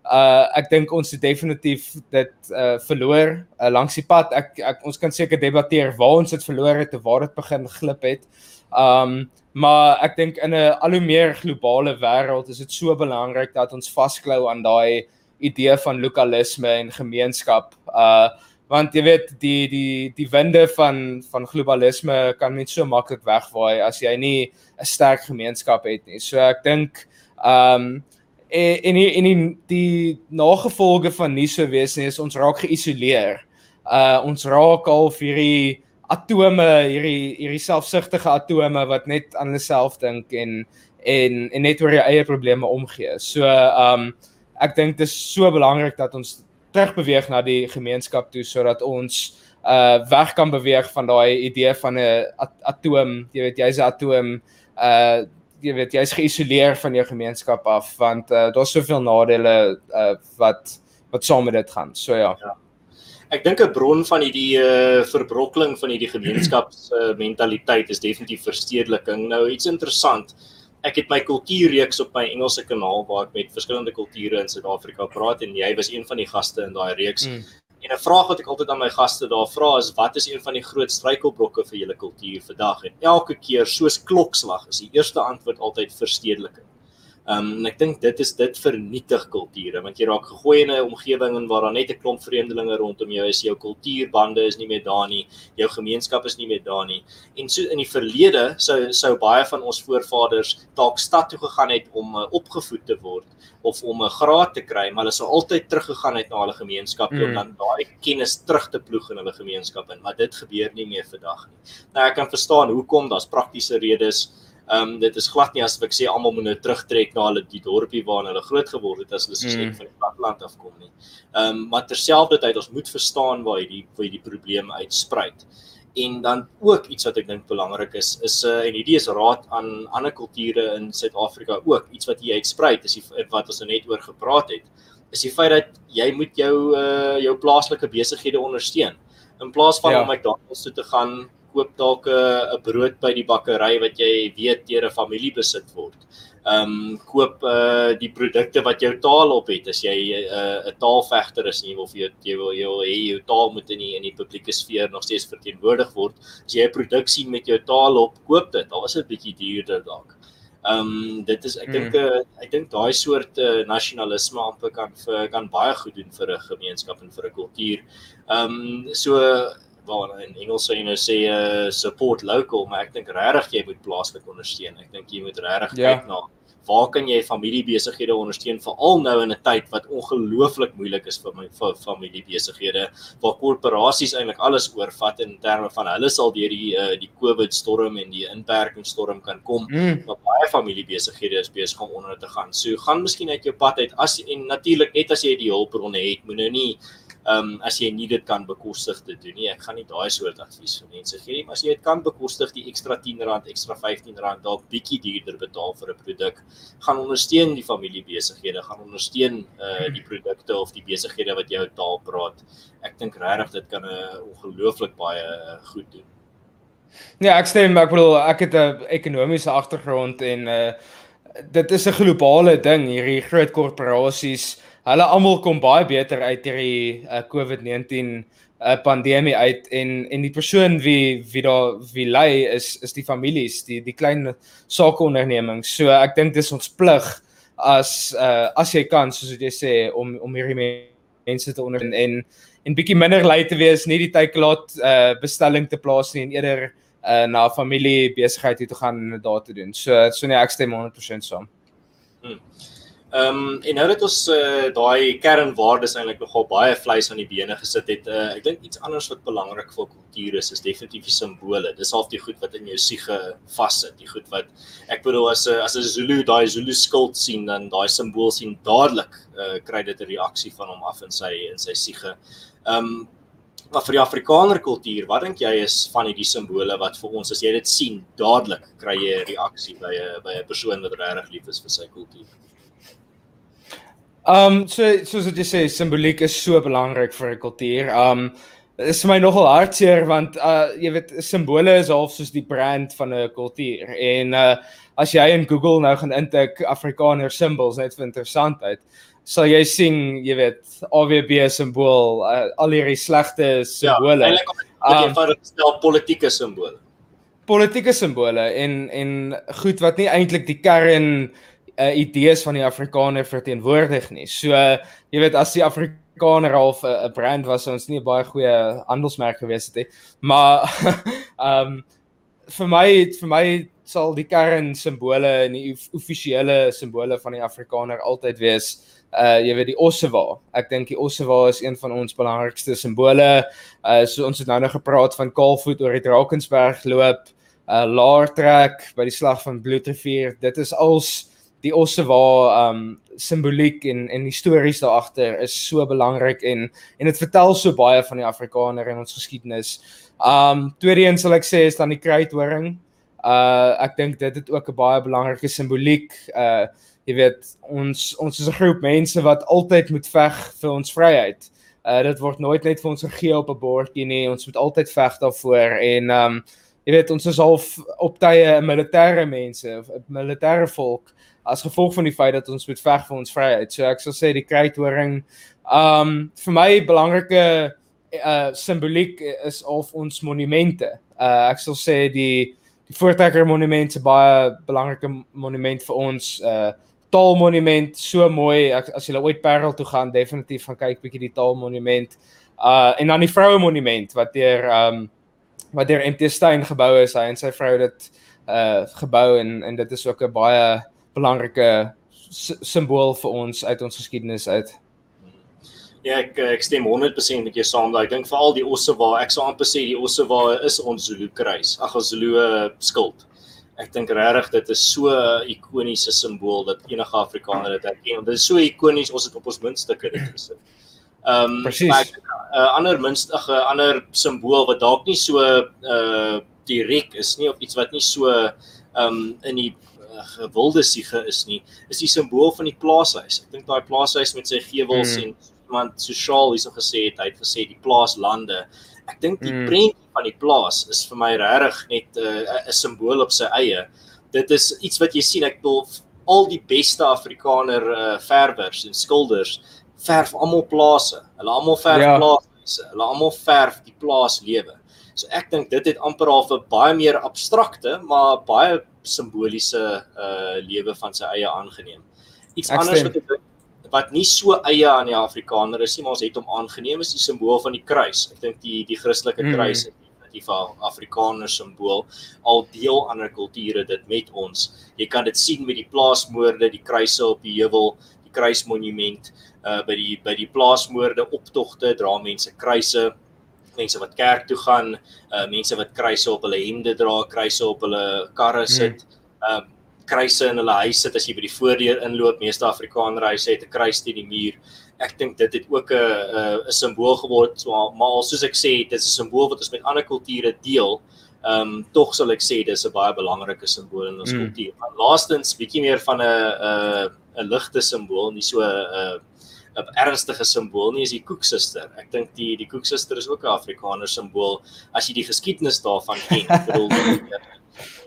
uh ek dink ons het definitief dit uh verloor uh, langs die pad. Ek, ek ons kan seker debatteer waar ons dit verloor het en waar dit begin glip het. Um maar ek dink in 'n al hoe meer globale wêreld is dit so belangrik dat ons vasklou aan daai idee van lokalisme en gemeenskap. Uh want jy weet die die die winde van van globalisme kan net so maklik wegwaai as jy nie 'n sterk gemeenskap het nie. So ek dink um en en en die, die nagevolge van nie so wees nie is ons raak geïsoleer. Uh ons raak al hierdie atome, hierdie hierdie selfsugtige atome wat net aan hulle self dink en en en net oor jou eie probleme omgee. So um ek dink dit is so belangrik dat ons terugbeweeg na die gemeenskap toe sodat ons uh weg kan beweeg van daai idee van 'n atoom, jy weet jy's 'n atoom, uh jy weet jy's geïsoleer van jou gemeenskap af want uh daar's soveel nadele uh wat wat saam met dit gaan. So ja. ja. Ek dink 'n bron van hierdie uh, verbrokkeling van hierdie gemeenskaps uh, mentaliteit is definitief verstedeliking. Nou iets interessant ek het my kultuurreeks op my Engelse kanaal waar ek met verskillende kulture in Suid-Afrika praat en jy was een van die gaste in daai reeks. Mm. En 'n vraag wat ek altyd aan my gaste daar vra is wat is een van die groot struikelblokke vir julle kultuur vandag? En elke keer soos klokslag is die eerste antwoord altyd verstedeliking. Ehm um, en ek dink dit is dit vernietig kulture want jy raak gegooi in 'n omgewing en waar daar net 'n klomp vreemdelinge rondom jou is, jou kultuurbande is nie meer daar nie, jou gemeenskap is nie meer daar nie. En so in die verlede sou sou baie van ons voorvaders dalk stad toe gegaan het om uh, opgevoed te word of om 'n graad te kry, maar hulle sou altyd teruggegaan het na hulle gemeenskap mm. om dan daai kennis terug te ploeg in hulle gemeenskap in, maar dit gebeur nie meer vandag nie. Nou ek kan verstaan hoekom, daar's praktiese redes. Ehm um, dit is glad nie asof ek sê almal moet nou terugtrek na hulle die dorpie waar hulle groot geword het as hulle soos mm. van die platteland afkom nie. Ehm um, maar terselfdertyd ons moet verstaan waar hierdie waar hierdie probleem uitspruit. En dan ook iets wat ek dink belangrik is is uh, en hierdie is raad aan ander kulture in Suid-Afrika ook iets wat hier uitspruit is die, wat ons nou net oor gepraat het is die feit dat jy moet jou uh, jou plaaslike besighede ondersteun in plaas van ja. om McDonald's toe te gaan koop dalk 'n brood by die bakkery wat jy weet deur 'n familie besit word. Ehm um, koop uh die produkte wat jou taal op het as jy 'n uh, 'n taalvegter is en jy wil vir jou jy wil jy wil hê jou taal moet in die in die publieke sfeer nog steeds verteenwoordig word. As jy 'n produk sien met jou taal op, koop dit. Al is dit bietjie duurder dalk. Ehm um, dit is ek dink mm. uh, ek dink daai soort uh, nasionalisme amper kan vir kan baie goed doen vir 'n gemeenskap en vir 'n kultuur. Ehm um, so waar in Engels sou jy nou sê uh, support local, maar ek dink regtig jy moet plaaslik ondersteun. Ek dink jy moet regtig ja. kyk na waar kan jy familiebesighede ondersteun veral nou in 'n tyd wat ongelooflik moeilik is vir my vir familiebesighede waar korporasies eintlik alles oorvat in terme van hulle sal deur die uh, die COVID storm en die inperkingsstorm kan kom. Mm. Maar baie familiebesighede is besig om onder te gaan. So gaan miskien uit jou pad uit as en natuurlik net as jy die hulpbronne het, moet nou nie um, as jy nie dit kan bekostig te doen nie. Ek gaan nie daai soort advies vir mense gee nie, maar as jy dit kan bekostig, die ekstra R10, ekstra R15 dalk bietjie duurder betaal vir 'n produk, gaan ondersteun die familiebesighede, gaan ondersteun uh die produkte of die besighede wat jou taal praat. Ek dink regtig dit kan 'n uh, ongelooflik baie uh, goed doen. Ja, ek stem, ek bedoel ek het 'n ekonomiese agtergrond en uh dit is 'n globale ding hierdie groot korporasies hulle almal kom baie beter uit hierdie uh, COVID-19 uh, pandemie uit en en die persoon wie wie daar wie lei is is die families, die die klein sakeondernemings. So ek dink dis ons plig as uh, as jy kan soos jy sê om om hierdie mense te onder en en bietjie minder lui te wees, nie die tydklaat uh, bestelling te plaas nie en eerder uh, na familie besigheid toe te gaan en daar te doen. So so nee ek stem 100% saam. Hmm. Ehm um, en nou dat ons uh, daai kernwaardes eintlik nogal baie vleis aan die bene gesit het, uh, ek dink iets anders wat belangrik vir kultuur is, is definitief die simbole. Dis half die goed wat in jou siege vassit, die goed wat ek bedoel as 'n as 'n Zulu daai Zulu skild sien dan daai simbool sien dadelik uh, kry dit 'n reaksie van hom af in sy in sy siege. Ehm um, maar vir die Afrikaner kultuur, wat dink jy is van hierdie simbole wat vir ons as jy dit sien dadelik kry jy 'n reaksie by 'n by 'n persoon wat regtig lief is vir sy kultuur? Um so soos wat jy sê simboliek is so belangrik vir 'n kultuur. Um is vir my nogal hartseer want uh jy weet simbole is half soos die brand van 'n kultuur. En uh as jy in Google nou gaan intik Afrikaner symbols net vir interessantheid, sal jy sien, jy weet, AWB simbool, uh, al hierdie slegte simbole. Ja, eintlik om jy vir stel politieke simbole. Politieke simbole en en goed wat nie eintlik die kern uh, idees van die Afrikaner verteenwoordig nie. So uh, jy weet as die Afrikaner half 'n uh, brand was, ons nie 'n baie goeie handelsmerk gewees het nie. Maar ehm um, vir my vir my sal die kern simbole en die offisiële simbole van die Afrikaner altyd wees uh jy weet die ossewa. Ek dink die ossewa is een van ons belangrikste simbole. Uh so ons het nou nog gepraat van Kaalvoet oor die Drakensberg loop, uh Laartrek by die slag van Bloedrivier. Dit is als die osse waar um simboliek en en histories daar agter is so belangrik en en dit vertel so baie van die Afrikaner en ons geskiedenis. Um tweede een sal ek sê is dan die kruithoring. Uh ek dink dit het ook 'n baie belangrike simboliek. Uh jy weet ons ons is 'n groep mense wat altyd moet veg vir ons vryheid. Uh dit word nooit net vir ons gegee op 'n bordjie nie. Ons moet altyd veg daarvoor en um jy weet ons is half op tye 'n militêre mense, 'n militêre volk as gevolg van die feit dat ons moet veg vir ons vryheid. So ek sal sê die kruithoring um vir my belangrike uh simboliek is of ons monumente. Uh ek sal sê die die Voortrekker monument is baie belangrike monument vir ons uh taalmonument so mooi. Ek, as jy ooit Parel toe gaan, definitief gaan kyk bietjie die taalmonument. Uh en dan die vroue monument wat deur um wat deur MT Steyn gebou is, hy en sy vrou dit uh gebou en en dit is ook 'n baie belangrike simbool vir ons uit ons geskiedenis uit. Ja, ek ek stem 100% met jou saam daai. Ek dink veral die Ossewa, ek sou amper sê die Ossewa is ons Zulu kruis. Ag ons Zulu skild. Ek dink regtig dit is so 'n ikoniese simbool dat enige Afrikaner dit herken. Dit is so ikonies, ons het op ons muntstukke dit gesit. Ehm um, 'n ander munstige, 'n ander simbool wat dalk nie so uh direk is nie of iets wat nie so ehm um, in die uh, gewilde siege is nie, is die simbool van die plaashuis. Ek dink daai plaashuis met sy gewels hmm. en iemand sosiaal hierso gesê het, hy het gesê die plaaslande. Ek dink die hmm. prentjie van die plaas is vir my regtig net 'n uh, simbool op sy eie. Dit is iets wat jy sien, ek bedoel al die beste Afrikaner uh, verwers en skilders verf almal plase. Hulle almal verf ja. plase. Hulle almal verf die plaaslewe. So ek dink dit het amper al 'n baie meer abstrakte, maar baie simboliese uh lewe van sy eie aangeneem. Iets ek anders stem. wat ek dink wat nie so eie aan die Afrikaner is nie, maar ons het hom aangeneem is die simbool van die kruis. Ek dink die die Christelike mm. kruis is die Afrikaner simbool. Al deel ander kulture dit met ons. Jy kan dit sien met die plaasmoorde, die kruise op die heuwel, die kruismonument uh by die by die plaasmoorde optogte dra mense kruise mense wat kerk toe gaan uh mense wat kruise op hulle hemde dra kruise op hulle karre hmm. sit hmm. uh kruise in hulle huis sit as jy by die voordeur inloop meeste Afrikaner huise het 'n kruis teen die muur ek dink dit het ook 'n 'n simbool geword maar soos ek sê dit is 'n simbool wat ons met ander kulture deel Ehm um, tog sal ek sê dis 'n baie belangrike simbool in ons mm. kultuur. Maar laastens bietjie meer van 'n 'n 'n ligte simbool, nie so 'n 'n ernstige simbool nie is die koeksuster. Ek dink die die koeksuster is ook 'n Afrikaner simbool as jy die geskiedenis daarvan ken. Ek bedoel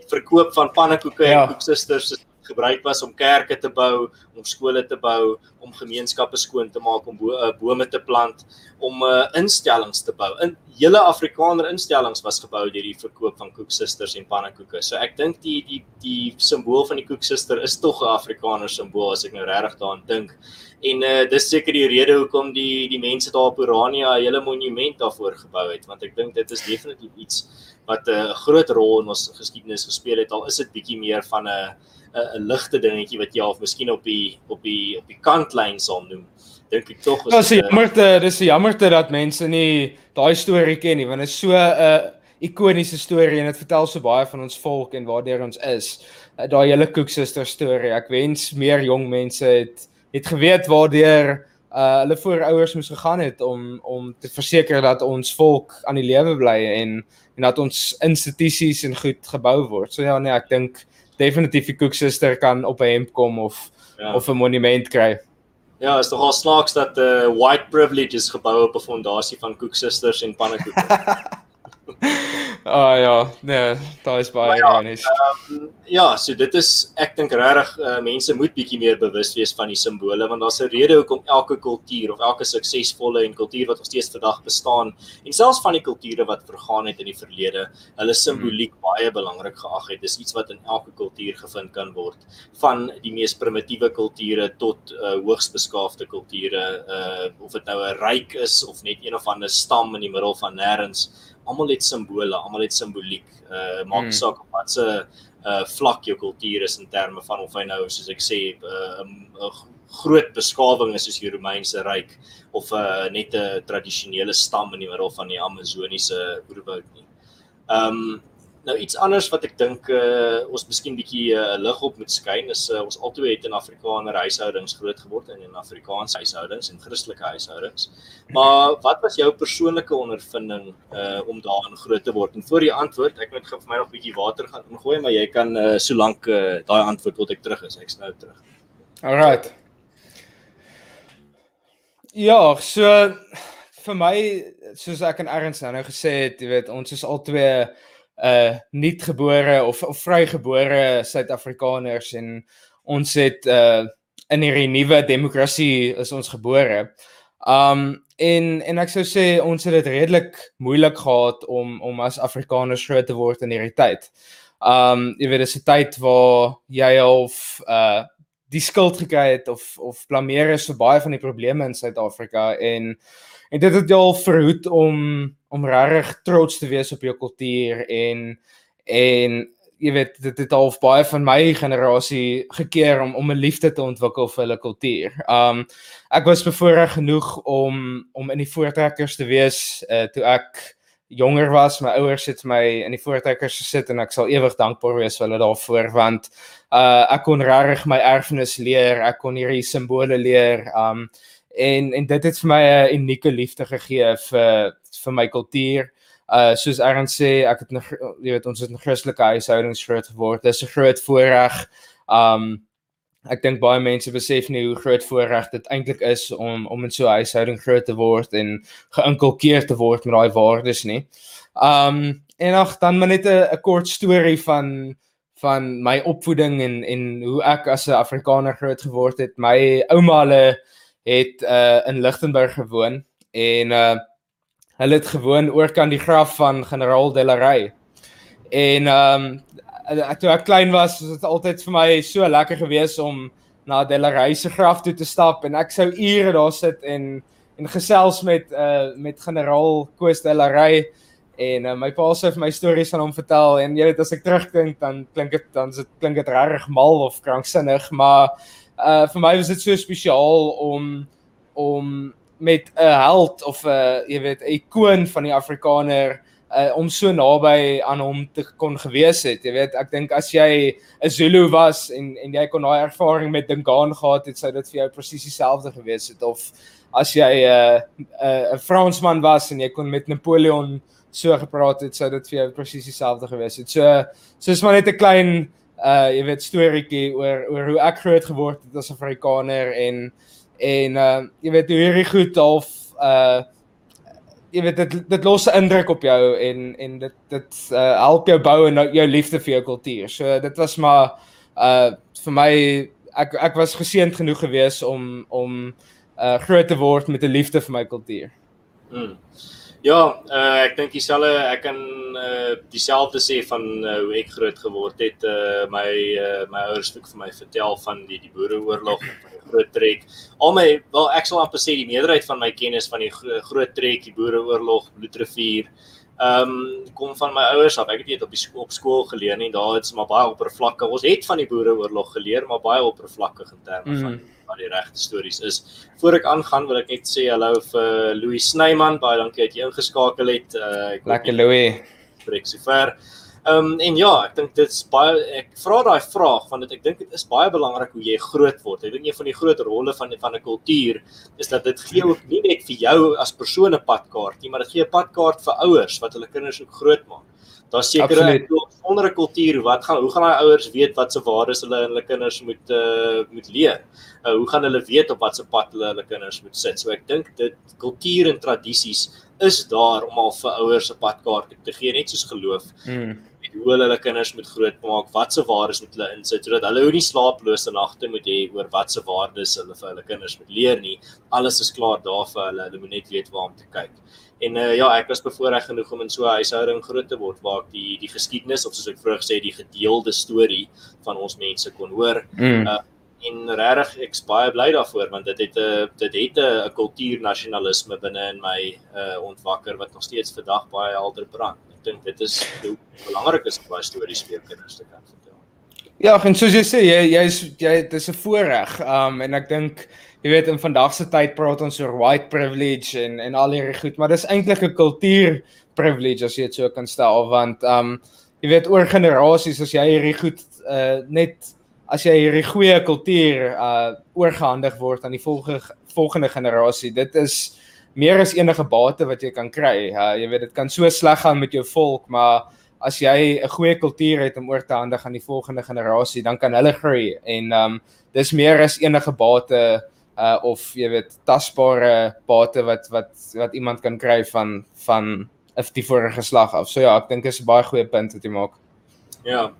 verkoop van pannekoeke ja. en koeksusters is gebruik was om kerke te bou, om skole te bou, om gemeenskappe skoon te maak, om bo uh, bome te plant, om uh, instellings te bou. In hele Afrikaner instellings was gebou deur die verkoop van koeksusters en pannekoeke. So ek dink die die die simbool van die koeksuster is tog 'n Afrikaner simbool as ek nou regtig daaraan dink. En uh, dis seker die rede hoekom die die mense daar op Urania 'n hele monument daarvoor gebou het, want ek dink dit is definitief iets wat 'n uh, groot rol in ons geskiedenis gespeel het al is dit bietjie meer van 'n uh, 'n ligte dingetjie wat jy half miskien op die op die op die kantlyn sal noem. Dink ek tog is Ja, dis jammerte, dis jammerte dat mense nie daai storie ken nie, want dit is so 'n uh, ikoniese storie en dit vertel so baie van ons volk en waartoe ons is. Uh, daai hele Koeksuster storie. Ek wens meer jong mense het het geweet waartoe uh hulle voorouers moes gegaan het om om te verseker dat ons volk aan die lewe bly en en dat ons institusies en goed gebou word. So ja nee, ek dink definitief die Cook Sister kan op 'n hemp kom of ja. of 'n monument kry. Ja, is tog al snaaks dat 'n uh, white privilege is gebou op 'n fondasie van Cook Sisters en pannekoeke. Ah ja, nee, daar is baie ironies. Ja, um, ja, so dit is ek dink regtig uh, mense moet bietjie meer bewus wees van die simbole want daar's 'n rede hoekom elke kultuur of elke suksesvolle en kultuur wat nog steeds vandag bestaan en selfs van die kulture wat vergaan het in die verlede, hulle simboliek hmm. baie belangrik geag het. Dis iets wat in elke kultuur gevind kan word, van die mees primitiewe kulture tot uh, hoogs beskaafde kulture, uh, of dit nou 'n ryk is of net een of ander stam in die middel van nêrens almal het simbole, almal het simboliek. Uh maak hmm. saak of wat se uh vlak jou kultuur is in terme van of hy nou soos ek sê 'n uh, 'n groot beskawing is soos die Romeinse ryk of 'n uh, net 'n tradisionele stam in die middel van die Amazoniese oerwoud nie. Um Nou iets anders wat ek dink uh, ons miskien bietjie 'n uh, lig op moet skyn is uh, ons altoe het in Afrikaner huishoudings groot geword en in Afrikaanse huishoudings en Christelike huishoudings. Maar wat was jou persoonlike ondervinding uh, om daarin groot te word? En voor jy antwoord, ek moet vir my nog bietjie water gaan ingooi, maar jy kan uh, solank uh, daai antwoord tot ek terug is. Ek's nou terug. Alright. Ja, so vir my soos ek en Erns nou gesê het, jy weet, ons is albei uh nuutgebore of, of vrygebore Suid-Afrikaners en ons het uh in hierdie nuwe demokrasie is ons gebore. Um en en ek sou sê ons het dit redelik moeilik gehad om om as Afrikaners groot te word in hierdie tyd. Um jy weet dis 'n tyd waar jy half uh die skuld gekry het of of blameer is vir baie van die probleme in Suid-Afrika en en dit het jou verhoed om om regtig trots te wees op jou kultuur en en jy weet dit het al baie van my generasie gekeer om om 'n liefde te ontwikkel vir hulle kultuur. Um ek was bevoorreg genoeg om om in die voortrekkers te wees uh, toe ek jonger was. My ouers het my in die voortrekkers gesit en ek sal ewig dankbaar wees vir hulle daarvoor want uh ek kon regtig my erfenis leer. Ek kon hierdie simbole leer. Um en en dit het vir my 'n unieke liefde gegee vir vir my kultuur. Uh soos Aaron sê, ek het jy weet ons het 'n Christelike huishoudings groot geword. Dis 'n groot voorreg. Um ek dink baie mense besef nie hoe groot voorreg dit eintlik is om om in so 'n huishouding groot te word en geïnkulkeer te word met daai waardes nie. Um en ag dan maar net 'n kort storie van van my opvoeding en en hoe ek as 'n Afrikaner groot geword het. My ouma hulle het uh in Lichtenburg gewoon en uh hulle het gewoon oor kan die graf van generaal Delarey. En um toe ek klein was, was dit altyd vir my so lekker geweest om na Delarey se graf toe te stap en ek sou ure daar sit en en gesels met uh met generaal Koos Delarey en uh, my pa sê vir my stories van hom vertel en jy weet as ek terugdink dan klink dit dan dit klink dit regtig mal of kranksinnig maar uh vir my was dit so spesiaal om om met 'n held of 'n uh, jy weet 'n ikoon van die Afrikaner uh, om so naby aan hom te kon gewees het. Jy weet, ek dink as jy 'n Zulu was en en jy kon daai ervaring met Dingaan gehad het, sou dit vir jou presies dieselfde gewees het of as jy 'n uh, 'n uh, 'n Fransman was en jy kon met Napoleon so gepraat het, sou dit vir jou presies dieselfde gewees het. So soos maar net 'n klein uh jy weet storieetjie oor oor hoe ek groot geword het as 'n Afrikaner en en uh jy weet hoe hierdie goed half uh jy weet dit dit los 'n indruk op jou en en dit dit uh help jou bou en jou liefde vir jou kultuur. So dit was maar uh vir my ek ek was geseënd genoeg geweest om om uh groot te word met 'n liefde vir my kultuur. Mm. Ja, uh, ek dink dieselfde ek kan uh, dieselfde sê van uh, hoe ek groot geword het. Uh, my uh, my ouers het vir my vertel van die die boereoorlog en van die groot trek. Al my wel ek sal amper sê die meerderheid van my kennis van die groot trek, die boereoorlog, Bloedrivier, ehm um, kom van my ouers af. Ek het dit op die skool, op skool geleer nie. Daar het maar baie oppervlakkig. Ons het van die boereoorlog geleer, maar baie oppervlakkig in terme mm. Wat die regte stories is. Voor ek aangaan wil ek net sê hallo vir Louis Snyman. Baie dankie dat jy ingeskakel het. Uh, ek Lekker Louis. Spreek so ver. Ehm um, en ja, ek dink dit's baie ek vra daai vraag want dit ek dink dit is baie belangrik hoe jy groot word. Ek dink een van die groot rolle van van 'n kultuur is dat dit gee ook nie net vir jou as persoon 'n padkaart nie, maar dit gee 'n padkaart vir ouers wat hulle kinders ook groot maak. Daar's sekere sonder 'n kultuur, wat gaan hoe gaan daai ouers weet wat se waardes hulle in hulle kinders moet uh, moet leer? Uh, hoe gaan hulle weet op watter pad hulle hulle kinders moet sit? So ek dink dit kultuur en tradisies is daar om al vir ouers 'n padkaart te gee net soos geloof. Mm met hoe hulle hulle kinders moet grootmaak, watse waardes moet hulle insit sodat hulle nie slaaplose nagte moet hê oor watse waardes hulle vir hulle kinders moet leer nie. Alles is klaar daar vir hulle. Hulle moet net weet waar om te kyk. En uh, ja, ek was bevoorreg genoeg om in so 'n huishouding groot te word waar ek die die geskiedenis of soos ek vroeër gesê die gedeelde storie van ons mense kon hoor. Mm. Uh, en regtig ek's baie bly daarvoor want dit het 'n dit het 'n kultuur nasionalisme binne in my uh ontwakker wat nog steeds vandag baie helder brand dink dit is hoe belangrik is om baie stories vir kinders te kan vertel. Ja, en soos jy sê, jy jy's jy dis 'n voorreg. Um en ek dink jy weet in vandag se tyd praat ons oor white privilege en en al hierdie goed, maar dis eintlik 'n kultuur privilege as jy dit so kan stel want um jy weet oor generasies as jy hierdie goed uh net as jy hierdie goeie kultuur uh oorgehandig word aan die volgende volgende generasie. Dit is meer as enige bate wat jy kan kry. Uh, jy weet dit kan so sleg gaan met jou volk, maar as jy 'n goeie kultuur het om oor te handig aan die volgende generasie, dan kan hulle groei en um dis meer as enige bate uh of jy weet tasbare bate wat wat wat iemand kan kry van van 'n die vorige geslag af. So ja, ek dink dit is 'n baie goeie punt wat jy maak. Ja.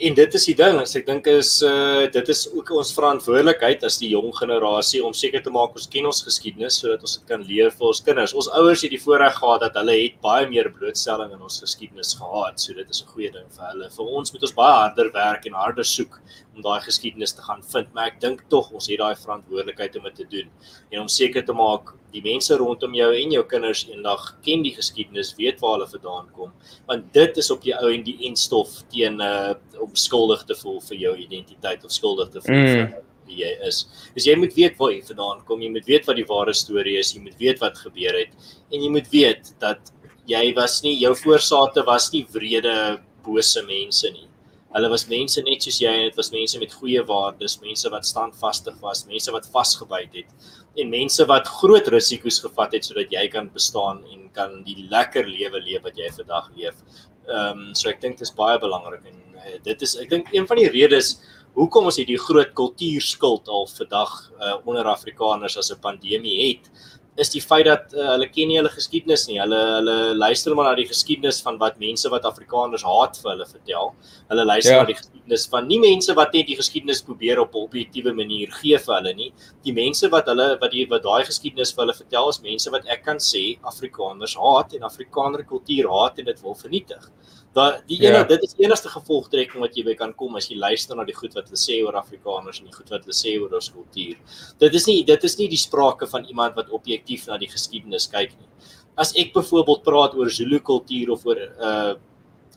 En dit is die ding, as ek dink is uh dit is ook ons verantwoordelikheid as die jong generasie om seker te maak ons ken ons geskiedenis sodat ons dit kan leer vir ons kinders. Ons ouers het die voorreg gehad dat hulle het baie meer blootstelling in ons geskiedenis gehad. So dit is 'n goeie ding vir hulle. Vir ons moet ons baie harder werk en harder soek om daai geskiedenis te gaan vind, maar ek dink tog ons het daai verantwoordelikheid om dit te doen en om seker te maak die mense rondom jou en jou kinders eendag ken die geskiedenis, weet waar hulle vandaan kom, want dit is op die ou en die enstof teen uh, om skuldig te voel vir jou identiteit of skuldig te voel mm. vir wie jy is. Dus jy moet weet waar jy vandaan kom, jy moet weet wat die ware storie is, jy moet weet wat gebeur het en jy moet weet dat jy was nie jou voorsate was nie wrede bose mense nie. Hulle was mense net soos jy en dit was mense met goeie waardes, mense wat standvastig was, mense wat vasgebyt het en mense wat groot risiko's gevat het sodat jy kan bestaan en kan die lekker lewe leef wat jy vandag leef. Ehm um, so ek dink dit is baie belangrik en uh, dit is ek dink een van die redes hoekom ons hierdie groot kultuurskuld al vandag uh, onder Afrikaners as 'n pandemie het is die feit dat uh, hulle ken nie hulle geskiedenis nie. Hulle hulle luister maar na die geskiedenis van wat mense wat Afrikaners haat vir hulle vertel. Hulle luister ja. na die geskiedenis van nie mense wat net die geskiedenis probeer op 'n objektiewe manier gee vir hulle nie. Die mense wat hulle wat die wat daai geskiedenis vir hulle vertel is mense wat ek kan sê Afrikaners haat en Afrikaner kultuur haat en dit wil vernietig. Dat die ene ja. dit is enigste gevolgtrekking wat jy by kan kom as jy luister na die goed wat hulle sê oor Afrikaners en die goed wat hulle sê oor ons kultuur. Dit is nie dit is nie die sprake van iemand wat objektief na die geskiedenis kyk nie. As ek byvoorbeeld praat oor Zulu kultuur of oor uh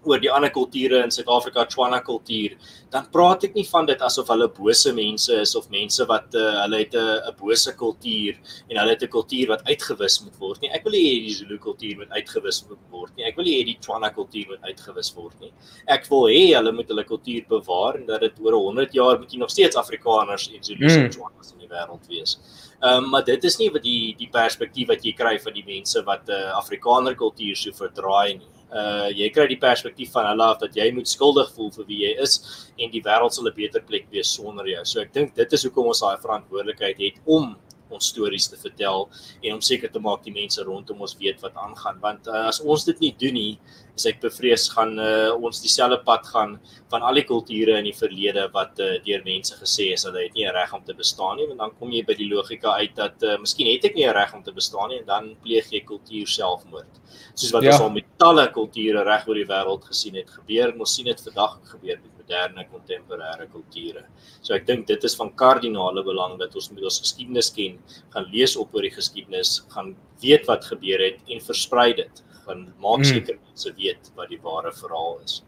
oor die ander kulture in Suid-Afrika, Tswana kultuur, dan praat ek nie van dit asof hulle bose mense is of mense wat uh, hulle het 'n 'n bose kultuur en hulle het 'n kultuur wat uitgewis moet word nie. Ek wil hê die Zulu kultuur moet uitgewis moet word nie. Ek wil hê die Tswana kultuur moet uitgewis word nie. Ek wil hê hulle moet hulle kultuur bewaar en dat dit oor 100 jaar moet jy nog steeds Afrikaners en Zulus mm. en Tswanas in die wêreld wees. Ehm um, maar dit is nie wat die die perspektief wat jy kry van die mense wat 'n uh, Afrikaner kultuur so verdraai nie uh jy kry die perspektief van hulle af dat jy moet skuldig voel vir wie jy is en die wêreld sal 'n beter plek wees sonder jou. So ek dink dit is hoekom ons daai verantwoordelikheid het om ons stories te vertel en om seker te maak die mense rondom ons weet wat aangaan. Want uh, as ons dit nie doen nie is ek bevrees gaan uh, ons dieselfde pad gaan van al die kulture in die verlede wat uh, deur mense gesê is dat hy het nie 'n reg om te bestaan nie. Want dan kom jy by die logika uit dat uh, miskien het ek nie 'n reg om te bestaan nie en dan pleeg jy kultuur selfmoord. Soos wat ja. ons al met talle kulture reg oor die wêreld gesien het gebeur en ons sien dit vandag gebeur. met moderne kontemporêre kulture. So ek dink dit is van kardinale belang dat ons moet ons geskiedenis ken, gaan lees op oor die geskiedenis, gaan weet wat gebeur het en versprei dit. Gaan maak hmm. seker hmm. mense weet wat die ware verhaal is.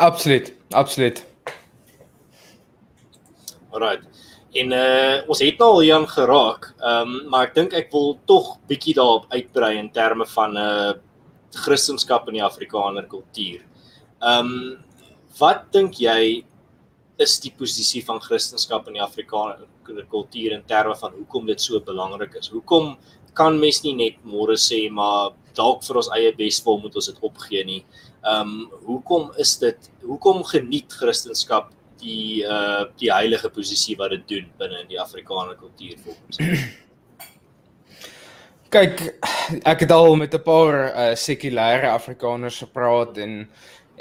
Absoluut, absoluut. Alright. En uh ons het nou al hieraan geraak. Ehm um, maar ek dink ek wil tog bietjie daarop uitbrei in terme van 'n uh, eh, Christendom in die Afrikaner kultuur. Ehm um, wat dink jy is die posisie van Christendom in die Afrikaner kultuur in terme van hoekom dit so belangrik is? Hoekom kan mens nie net môre sê maar dalk vir ons eie beswil moet ons dit opgee nie? Ehm um, hoekom is dit hoekom geniet Christendom die uh die heilige posisie wat dit doen binne in die Afrikaner kultuur volgens Kyk, ek het al met 'n paar uh sekulêre Afrikaners gepraat en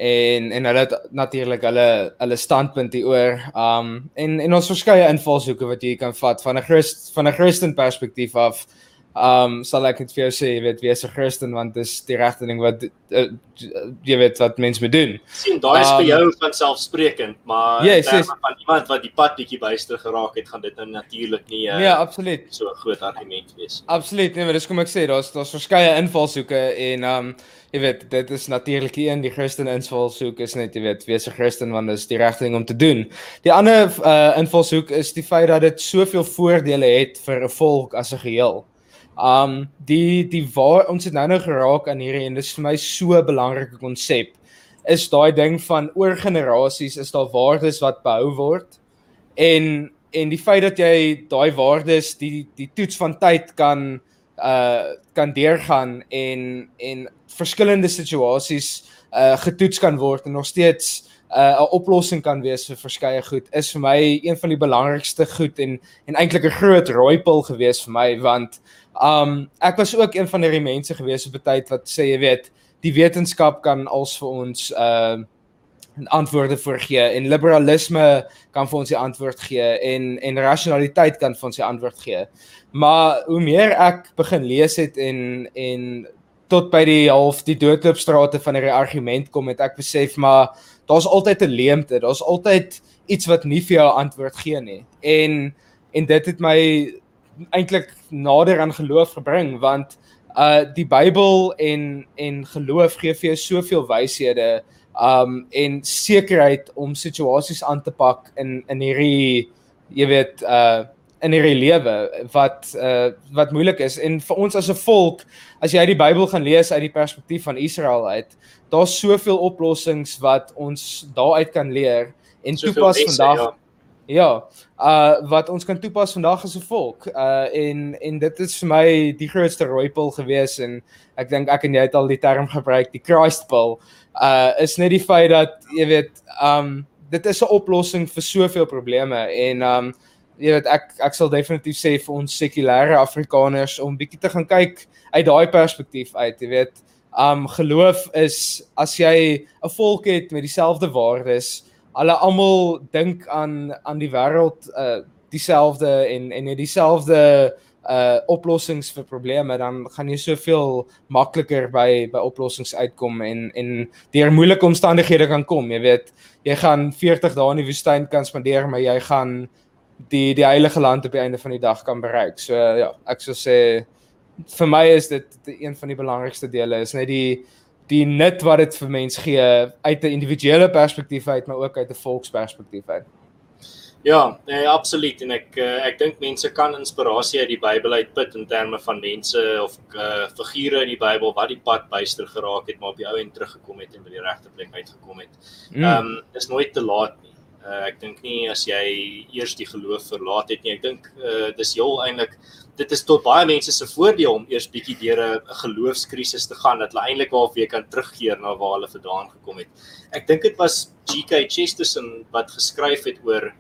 en en hulle het natuurlik hulle hulle standpunt hieroor. Um en en ons verskeie invalshoeke wat jy kan vat van 'n Christ van 'n Christen perspektief af. Um sal ek net vir jou sê, jy weet, wees 'n Christen want dit is die regte ding wat uh, jy weet wat mens moet doen. Sien, daai is um, vir jou van selfsprekend, maar yes, yes. van iemand wat die pad bietjie byster geraak het, gaan dit nou natuurlik nie uh, Ja, absoluut. So 'n groot argument wees. Absoluut. Nee, maar dis kom ek sê, daar's daar's verskeie invalshoeke en um jy weet dit is natuurlik een die Christen invalshoek is net jy weet wees 'n Christen want dit is die regte ding om te doen. Die ander uh invalshoek is die feit dat dit soveel voordele het vir 'n volk as 'n geheel. Um die die waar ons het nou nou geraak aan hierdie en dit is vir my so 'n belangrike konsep is daai ding van oor generasies is daar waardes wat behou word en en die feit dat jy daai waardes die die toets van tyd kan uh kan deurgaan en en verskillende situasies uh getoets kan word en nog steeds uh 'n oplossing kan wees vir verskeie goed is vir my een van die belangrikste goed en en eintlik 'n groot rooipil gewees vir my want um ek was ook een van die mense gewees op 'n tyd wat sê jy weet die wetenskap kan als vir ons uh antwoorde voorgee en liberalisme kan vir ons die antwoord gee en en rationaliteit kan vir ons die antwoord gee. Maar hoe meer ek begin lees het en en tot by die half die doodloopstrate van hierdie argument kom het ek besef maar daar's altyd 'n leemte, daar's altyd iets wat nie vir jou antwoord gee nie. En en dit het my eintlik nader aan geloof gebring want uh die Bybel en en geloof gee vir jou soveel wyshede um en sekerheid om situasies aan te pak in in hierdie jy weet uh in hierdie lewe wat uh wat moeilik is. En vir ons as 'n volk as jy die Bybel gaan lees uit die perspektief van Israel uit daar's soveel oplossings wat ons daaruit kan leer en soveel toepas mense, vandag ja. ja uh wat ons kan toepas vandag as 'n volk. Uh en en dit is vir my die grootste rooipel gewees en ek dink ek en jy het al die term gebruik die Christ pill uh is net die feit dat jy weet um dit is 'n oplossing vir soveel probleme en um jy weet ek ek sal definitief sê vir ons sekulêre Afrikaners om bietjie te gaan kyk uit daai perspektief uit, jy weet, um geloof is as jy 'n volk het met dieselfde waardes, alle almal dink aan aan die wêreld uh dieselfde en en het dieselfde uh oplossings vir probleme dan gaan jy soveel makliker by by oplossings uitkom en en deur moeilike omstandighede kan kom jy weet jy gaan 40 dae in die woestyn kan spandeer maar jy gaan die die heilige land op die einde van die dag kan bereik. So ja, ek sou sê vir my is dit een van die belangrikste dele is net die die nut wat dit vir mens gee uit 'n individuele perspektief uit maar ook uit 'n volksperspektief uit. Ja, nee, absoluut en ek eh, ek dink mense kan inspirasie uit die Bybel uitput in terme van mense of uh, figure in die Bybel wat die pad byster geraak het maar op die ou en teruggekom het en by die regte plek uitgekom het. Mm. Ehm mm. um, is nooit te laat nie. Uh, ek dink nie as jy eers die geloof verlaat het nie. Ek dink uh, dis heel eintlik dit is tot baie mense se voordeel om eers bietjie deur 'n geloofskrisis te gaan dat hulle eintlik half weer kan terugkeer na waar hulle vandaan gekom het. Ek dink dit was GK Chesterton wat geskryf het oor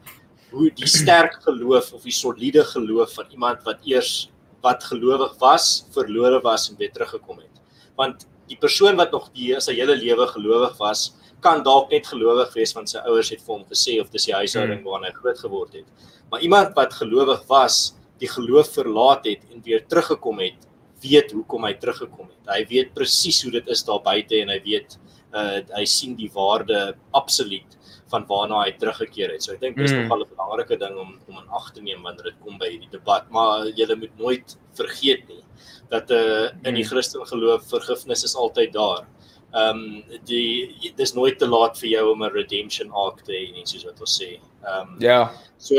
hoe die sterk geloof of die soliede geloof van iemand wat eers wat gelowig was, verlore was en weer teruggekom het. Want die persoon wat nog die sy hele lewe gelowig was, kan dalk net gelowig wees want sy ouers het vir hom gesê of dis die huishouding hmm. waarin hy groot geword het. Maar iemand wat gelowig was, die geloof verlaat het en weer teruggekom het, weet hoekom hy teruggekom het. Hy weet presies hoe dit is daar buite en hy weet uh hy sien die waarde absoluut van waarna hy teruggekeer het. So ek dink dis mm. nogal 'n belangrike ding om om in ag te neem wanneer dit kom by hierdie debat, maar jy moet nooit vergeet nie dat uh in die hmm. Christen geloof vergifnis is altyd daar ehm um, die dis nooit te laat vir jou om 'n redemption arc te hê nie soos wat ons sê. Ehm um, ja. So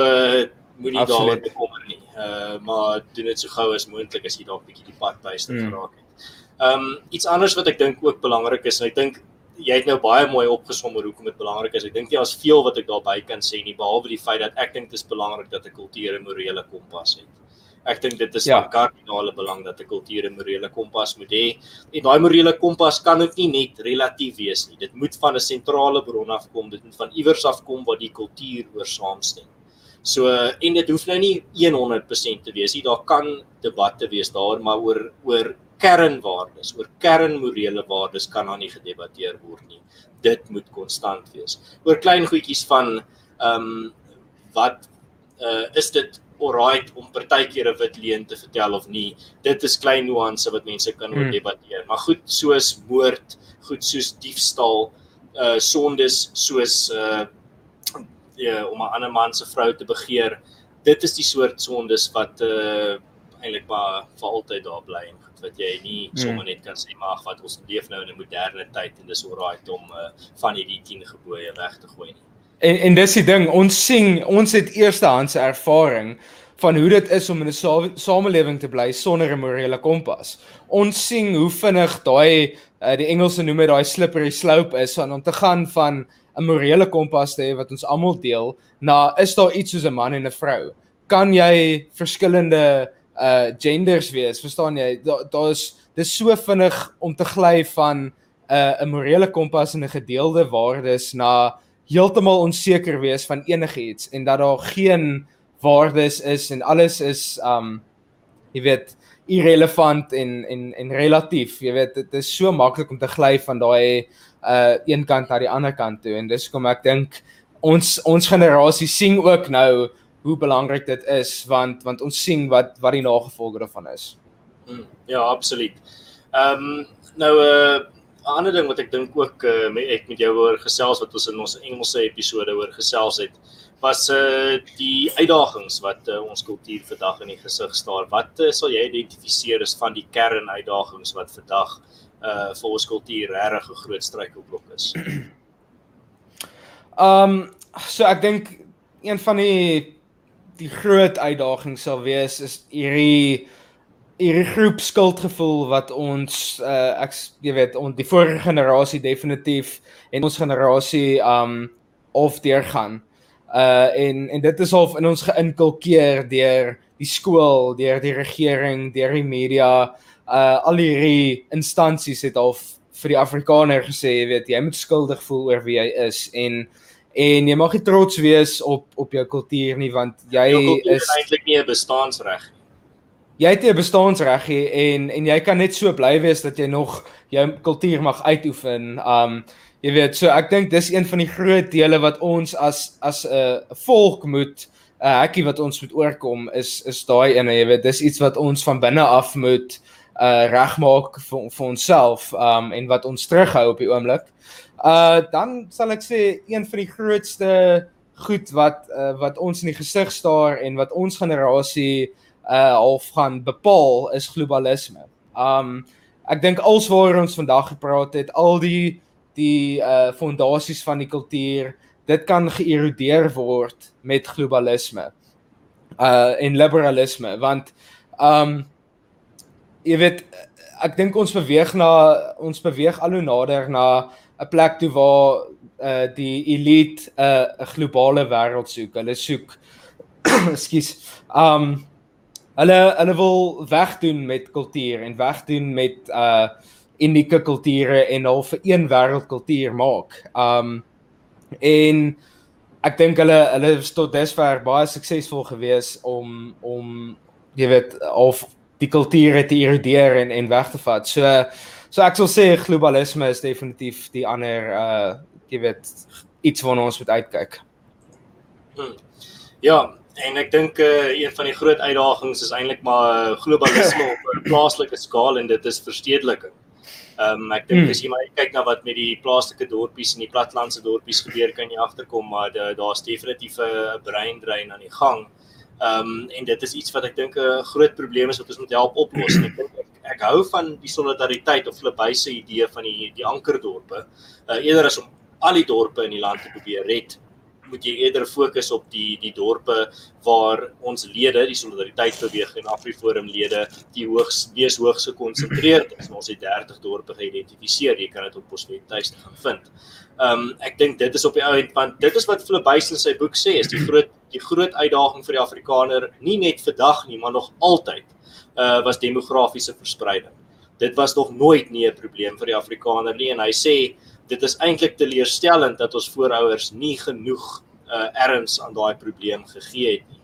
moenie daaroor bekommer nie. Uh maar doen dit so gou as moontlik as jy dalk bietjie die pad byste mm. geraak het. Ehm um, iets anders wat ek dink ook belangrik is en ek dink jy het nou baie mooi opgesom oor hoekom dit belangrik is. Ek dink jy as veel wat ek daarby kan sê nie behalwe die feit dat ek dink dit is belangrik dat 'n kultuur 'n morele kompas het. Ek dink dit is ja. van kardinale belang dat 'n kultuur 'n morele kompas moet hê. En daai morele kompas kan ook nie net relatief wees nie. Dit moet van 'n sentrale bron afkom. Dit moet van iewers afkom wat die kultuur oor saamstem. So en dit hoef nou nie 100% te wees nie. Daar kan debatte wees daar, maar oor oor kernwaardes, oor kernmorele waardes kan daar nie gedebatteer word nie. Dit moet konstant wees. Oor klein goedjies van ehm um, wat uh, is dit alright om partykeer 'n wit leuen te vertel of nie. Dit is klein nuance wat mense kan oor hmm. debatteer. Maar goed soos moord, goed soos diefstal, uh sondes soos uh ja om 'n ander man se vrou te begeer. Dit is die soort sondes wat uh eintlik maar vir altyd daar bly en wat jy nie hmm. sommer net kan sê maar wat ons leef nou in 'n moderne tyd en dis alright om uh, van hierdie 10 gebooie weg te gooi nie. En en dis die ding, ons sien, ons het eerstehandse ervaring van hoe dit is om in 'n samelewing te bly sonder 'n morele kompas. Ons sien hoe vinnig daai uh, die Engelse noem dit daai slippery slope is van om te gaan van 'n morele kompas te hê wat ons almal deel na is daar iets soos 'n man en 'n vrou? Kan jy verskillende uh genders wees? Verstaan jy? Daar daar's dis so vinnig om te gly van 'n uh, 'n morele kompas en 'n gedeelde waardes na heeltemal onseker wees van enigiets en dat daar geen waardes is en alles is um jy weet irrelevant en en en relatief. Jy weet dit is so maklik om te gly van daai uh een kant na die ander kant toe en dis hoekom ek dink ons ons generasie sien ook nou hoe belangrik dit is want want ons sien wat wat die nagevolge daarvan is. Hmm, ja, absoluut. Ehm um, nou 'n uh, ander ding wat ek dink ook uh, met ek met jou oor gesels wat ons in ons Engelse episode oor gesels het was uh die uitdagings wat uh, ons kultuur vandag in die gesig staar. Wat uh, sal jy identifiseer as van die kernuitdagings wat vandag uh vir ons kultuur regtig 'n groot struikelblok is? Um so ek dink een van die die groot uitdagings sal wees is hierdie hierdie groep skuldgevoel wat ons uh ek jy weet ons die vorige generasie definitief en ons generasie um of deur gaan. Uh en en dit is half in ons geïnkulkeer deur die skool, deur die regering, deur die media, uh al hierdie instansies het al vir die Afrikaner gesê, jy weet, jy moet skuldig voel oor wie jy is en en jy mag nie trots wees op op jou kultuur nie want jy is eintlik nie 'n bestaansreg nie jy het 'n bestaansreg en en jy kan net so bly wees dat jy nog jou kultuur mag uitoefen. Um jy weet, so ek dink dis een van die groot dele wat ons as as 'n uh, volk moet 'n uh, hekkie wat ons moet oorkom is is daai ene, jy weet, dis iets wat ons van binne af moet uh regmaak vir vir onsself um en wat ons terughou op die oomblik. Uh dan sal ek sê een van die grootste goed wat uh, wat ons in die gesig staar en wat ons generasie uh half gaan bepaal is globalisme. Um ek dink alswaar ons vandag gepraat het, al die die uh fondasies van die kultuur, dit kan geërodeer word met globalisme. Uh en liberalisme want um jy weet ek dink ons beweeg na ons beweeg al hoe nader na 'n plek toe waar uh die elite 'n uh, 'n globale wêreld soek. Hulle soek ekskuus. Um Hulle hulle wil wegdoen met kultuur en wegdoen met uh unieke kulture en al vir een wêreldkultuur maak. Um en ek dink hulle hulle is tot dusver baie suksesvol gewees om om jy weet of die kulture te erodeer en en weg te vat. So so ek sal sê globalisme is definitief die ander uh jy weet iets waarna ons moet uitkyk. Hmm. Ja, En ek dink uh, een van die groot uitdagings is eintlik maar eh, globalisme op 'n plaaslike skaal en dit is verstedeliking. Ehm um, ek dink hmm. as jy maar kyk na wat met die plaaslike dorpies en die platlandse dorpies gebeur, kan jy agterkom maar daar's definitief 'n breindrein aan die gang. Ehm um, en dit is iets wat ek dink 'n groot probleem is wat ons moet help oplos. En ek dink ek, ek hou van die solidariteit of Flibyse idee van die die ankerdorpe. Uh, eerder as om al die dorpe in die land te probeer red moet jy eerder fokus op die die dorpe waar ons lede, die solidariteit beweging en Afriforum lede die hoogs mees hoogs gekonsentreerd is. Ons het 30 dorpe geïdentifiseer. Jy kan dit op ons webtuiste gaan vind. Ehm um, ek dink dit is op die ou end want dit is wat Philip Buys in sy boek sê is die groot die groot uitdaging vir die Afrikaner nie net vandag nie, maar nog altyd uh was demografiese verspreiding. Dit was nog nooit nie 'n probleem vir die Afrikaner nie en hy sê dit is eintlik teleurstellend dat ons voorouers nie genoeg uh, erns aan daai probleem gegee het nie.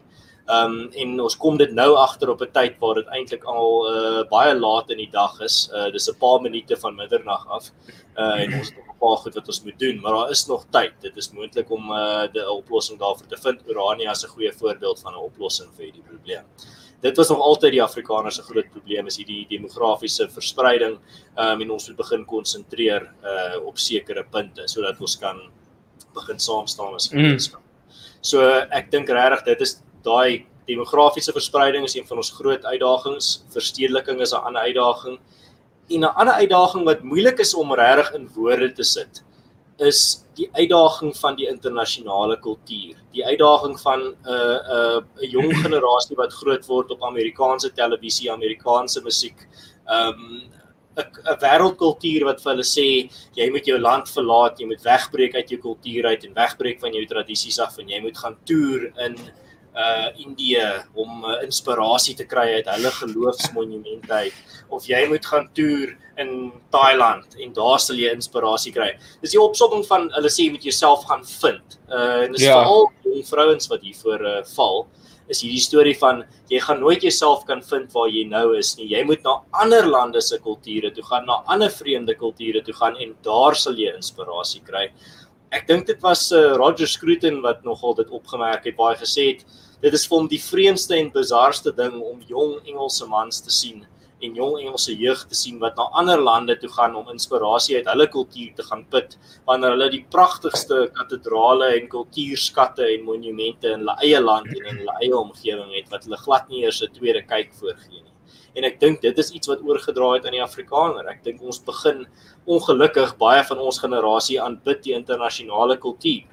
Um en ons kom dit nou agter op 'n tyd waar dit eintlik al uh, baie laat in die dag is. Uh dis 'n paar minute van middernag af. Uh en ons het nog 'n paar goed wat ons moet doen, maar daar is nog tyd. Dit is moontlik om uh die oplossing daarvoor te vind. Urania is 'n goeie voorbeeld van 'n oplossing vir hierdie probleem dit was nog altyd die Afrikaners se groot probleem is hierdie demografiese verspreiding um, en ons moet begin konsentreer uh op sekere punte sodat ons kan begin saam staan as 'n gemeenskap. Mm. So ek dink regtig dit is daai demografiese verspreiding is een van ons groot uitdagings. Verstedeliking is 'n ander uitdaging. En 'n ander uitdaging wat moeilik is om regtig in woorde te sit is die uitdaging van die internasionale kultuur. Die uitdaging van 'n uh, 'n uh, 'n jong generasie wat groot word op Amerikaanse televisie, Amerikaanse musiek. Um 'n 'n wêreldkultuur wat vir hulle sê jy moet jou land verlaat, jy moet wegbreek uit jou kultuur uit en wegbreek van jou tradisies af en jy moet gaan toer in uh Indië om uh, inspirasie te kry uit hulle geloofsmonumente uit of jy moet gaan toer in Thailand en daar sal jy inspirasie kry. Dis die opsomming van hulle sê jy moet jouself gaan vind. Uh en dis ja. veral die vrouens wat hiervoor uh, val. is hierdie storie van jy gaan nooit jouself kan vind waar jy nou is nie. Jy moet na ander lande se kulture toe gaan, na ander vreemde kulture toe gaan en daar sal jy inspirasie kry. Ek dink dit was uh, Roger Scruton wat nogal dit opgemerk het, baie gesê het dit is vir hom die vreemdste en bizarste ding om jong Engelse mans te sien en jong Engelse jeug te sien wat na ander lande toe gaan om inspirasie uit hulle kultuur te gaan put wanneer hulle die pragtigste kathedrale en kultuurskatte en monumente in hulle eie land en in hulle eie omgewing het wat hulle glad nie eers 'n tweede kyk voorgee nie. En ek dink dit is iets wat oorgedra het aan die Afrikaner. Ek dink ons begin ongelukkig baie van ons generasie aanbid die internasionale kultuur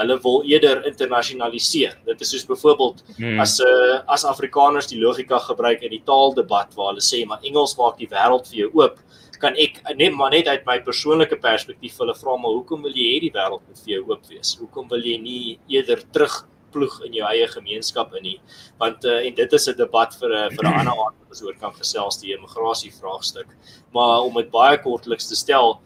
hulle wil eerder internasionaliseer. Dit is soos byvoorbeeld hmm. as 'n uh, eh, as Afrikaners die logika gebruik in die taaldebat waar hulle sê maar Engels maak die wêreld vir jou oop, kan ek net maar net uit my persoonlike perspektief hulle vra maar hoekom wil jy hê die wêreld moet vir jou oop wees? Hoekom wil jy nie eerder terug ploeg in jou eie gemeenskap in nie want uh, en dit is 'n debat vir 'n uh, vir 'n ander aand wat ons oor kan gesels die immigrasie vraagstuk maar om dit baie kortliks te stel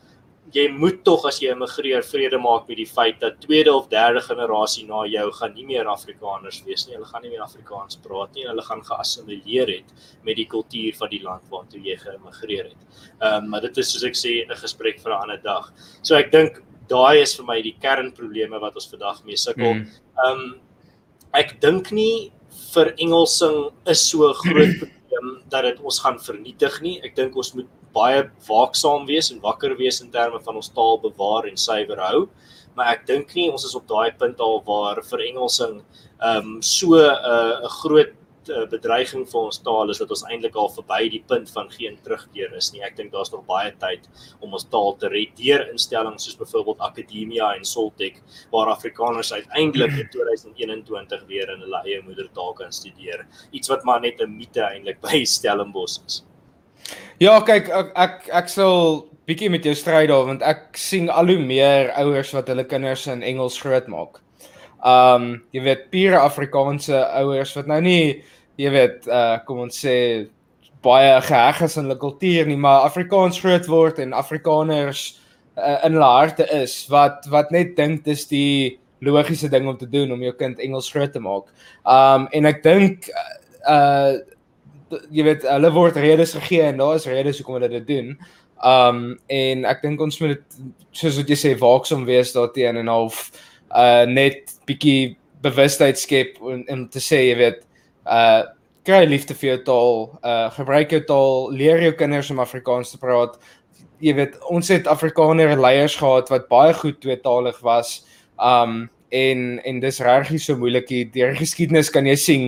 jy moet tog as jy immigreer vrede maak met die feit dat tweede of derde generasie na jou gaan nie meer Afrikaners wees nie. Hulle gaan nie meer Afrikaans praat nie. Hulle gaan geassimileer het met die kultuur van die land waartoe jy geïmmigreer het. Ehm um, maar dit is soos ek sê 'n gesprek vir 'n ander dag. So ek dink daai is vir my die kernprobleme wat ons vandag mee sukkel. Mm. Ehm um, ek dink nie vir Engelsing is so groot probleem dat dit ons gaan vernietig nie. Ek dink ons moet baie waaksaam wees en wakker wees in terme van ons taal bewaar en suiwer hou. Maar ek dink nie ons is op daai punt al waar verengelsing ehm um, so 'n uh, groot uh, bedreiging vir ons taal is dat ons eintlik al verby die punt van geen terugkeer is nie. Ek dink daar's nog baie tyd om ons taal te red deur instellings soos byvoorbeeld Akademia en Soltech waar Afrikaners uiteindelik in 2021 weer in hulle eie moedertaal kan studeer. Iets wat maar net 'n mite eintlik by Stellenbosch is. Ja, kyk ek ek, ek sal bietjie met jou stry daar want ek sien al hoe meer ouers wat hulle kinders in Engels grootmaak. Um jy weet pure Afrikaanse ouers wat nou nie jy weet uh kom ons sê baie geheg is in hulle kultuur nie, maar Afrikaans groot word en Afrikaners uh, in hulle harte is wat wat net dink dis die logiese ding om te doen om jou kind Engels groot te maak. Um en ek dink uh jy weet hulle word redes gegee en daar is redes hoekom hulle dit doen. Um en ek dink ons moet dit soos wat jy sê waaksaam wees daarteen en half uh net bietjie bewustheid skep en om te sê jy weet uh kry liefde vir jou taal, uh gebruik jou taal, leer jou kinders om Afrikaans te praat. Jy weet ons het Afrikaner leiers gehad wat baie goed tweetalig was. Um en en dis regtig so moeilik hier deur geskiedenis kan jy sien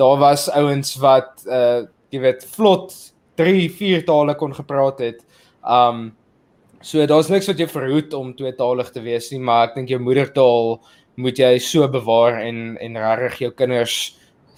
daar was ouens wat uh jy weet vlot 3, 4 tale kon gepraat het. Um so daar's niks wat jou verhoed om tweetalig te wees nie, maar ek dink jou moedertaal moet jy so bewaar en en regtig jou kinders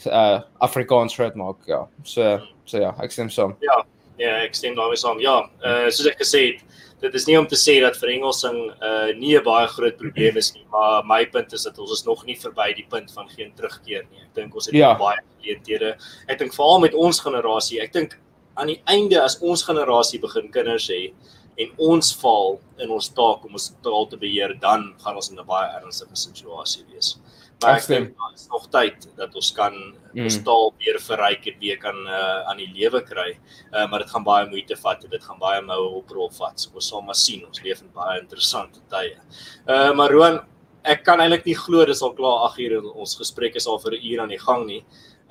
uh Afrikaans groot maak, ja. So so ja, ek stem saam. Ja. Ja, ek stem daarmee saam. Ja, uh soos ek gesê het, dit is nie om te sê dat verengelsing uh nie 'n baie groot probleem is nie, maar my punt is dat ons is nog nie verby die punt van geen terugkeer nie. Ek dink ons het ja. baie geleenthede. Ek dink veral met ons generasie, ek dink aan die einde as ons generasie begin kinders hê en ons val in ons taak om ons taal te beheer, dan gaan ons in 'n baie ernstige situasie wees. Maar ek dink is nog tyd dat ons kan mm. ons taal weer verryk en weer kan uh, aan die lewe kry. Uh, maar dit gaan baie moeite vat en dit gaan baie moue oprol vat. So ons sal maar sien. Ons leef in baie interessante tye. Uh maar Roan, ek kan eintlik nie glo dis al klaar 8 ure ons gesprek is al vir 'n uur aan die gang nie.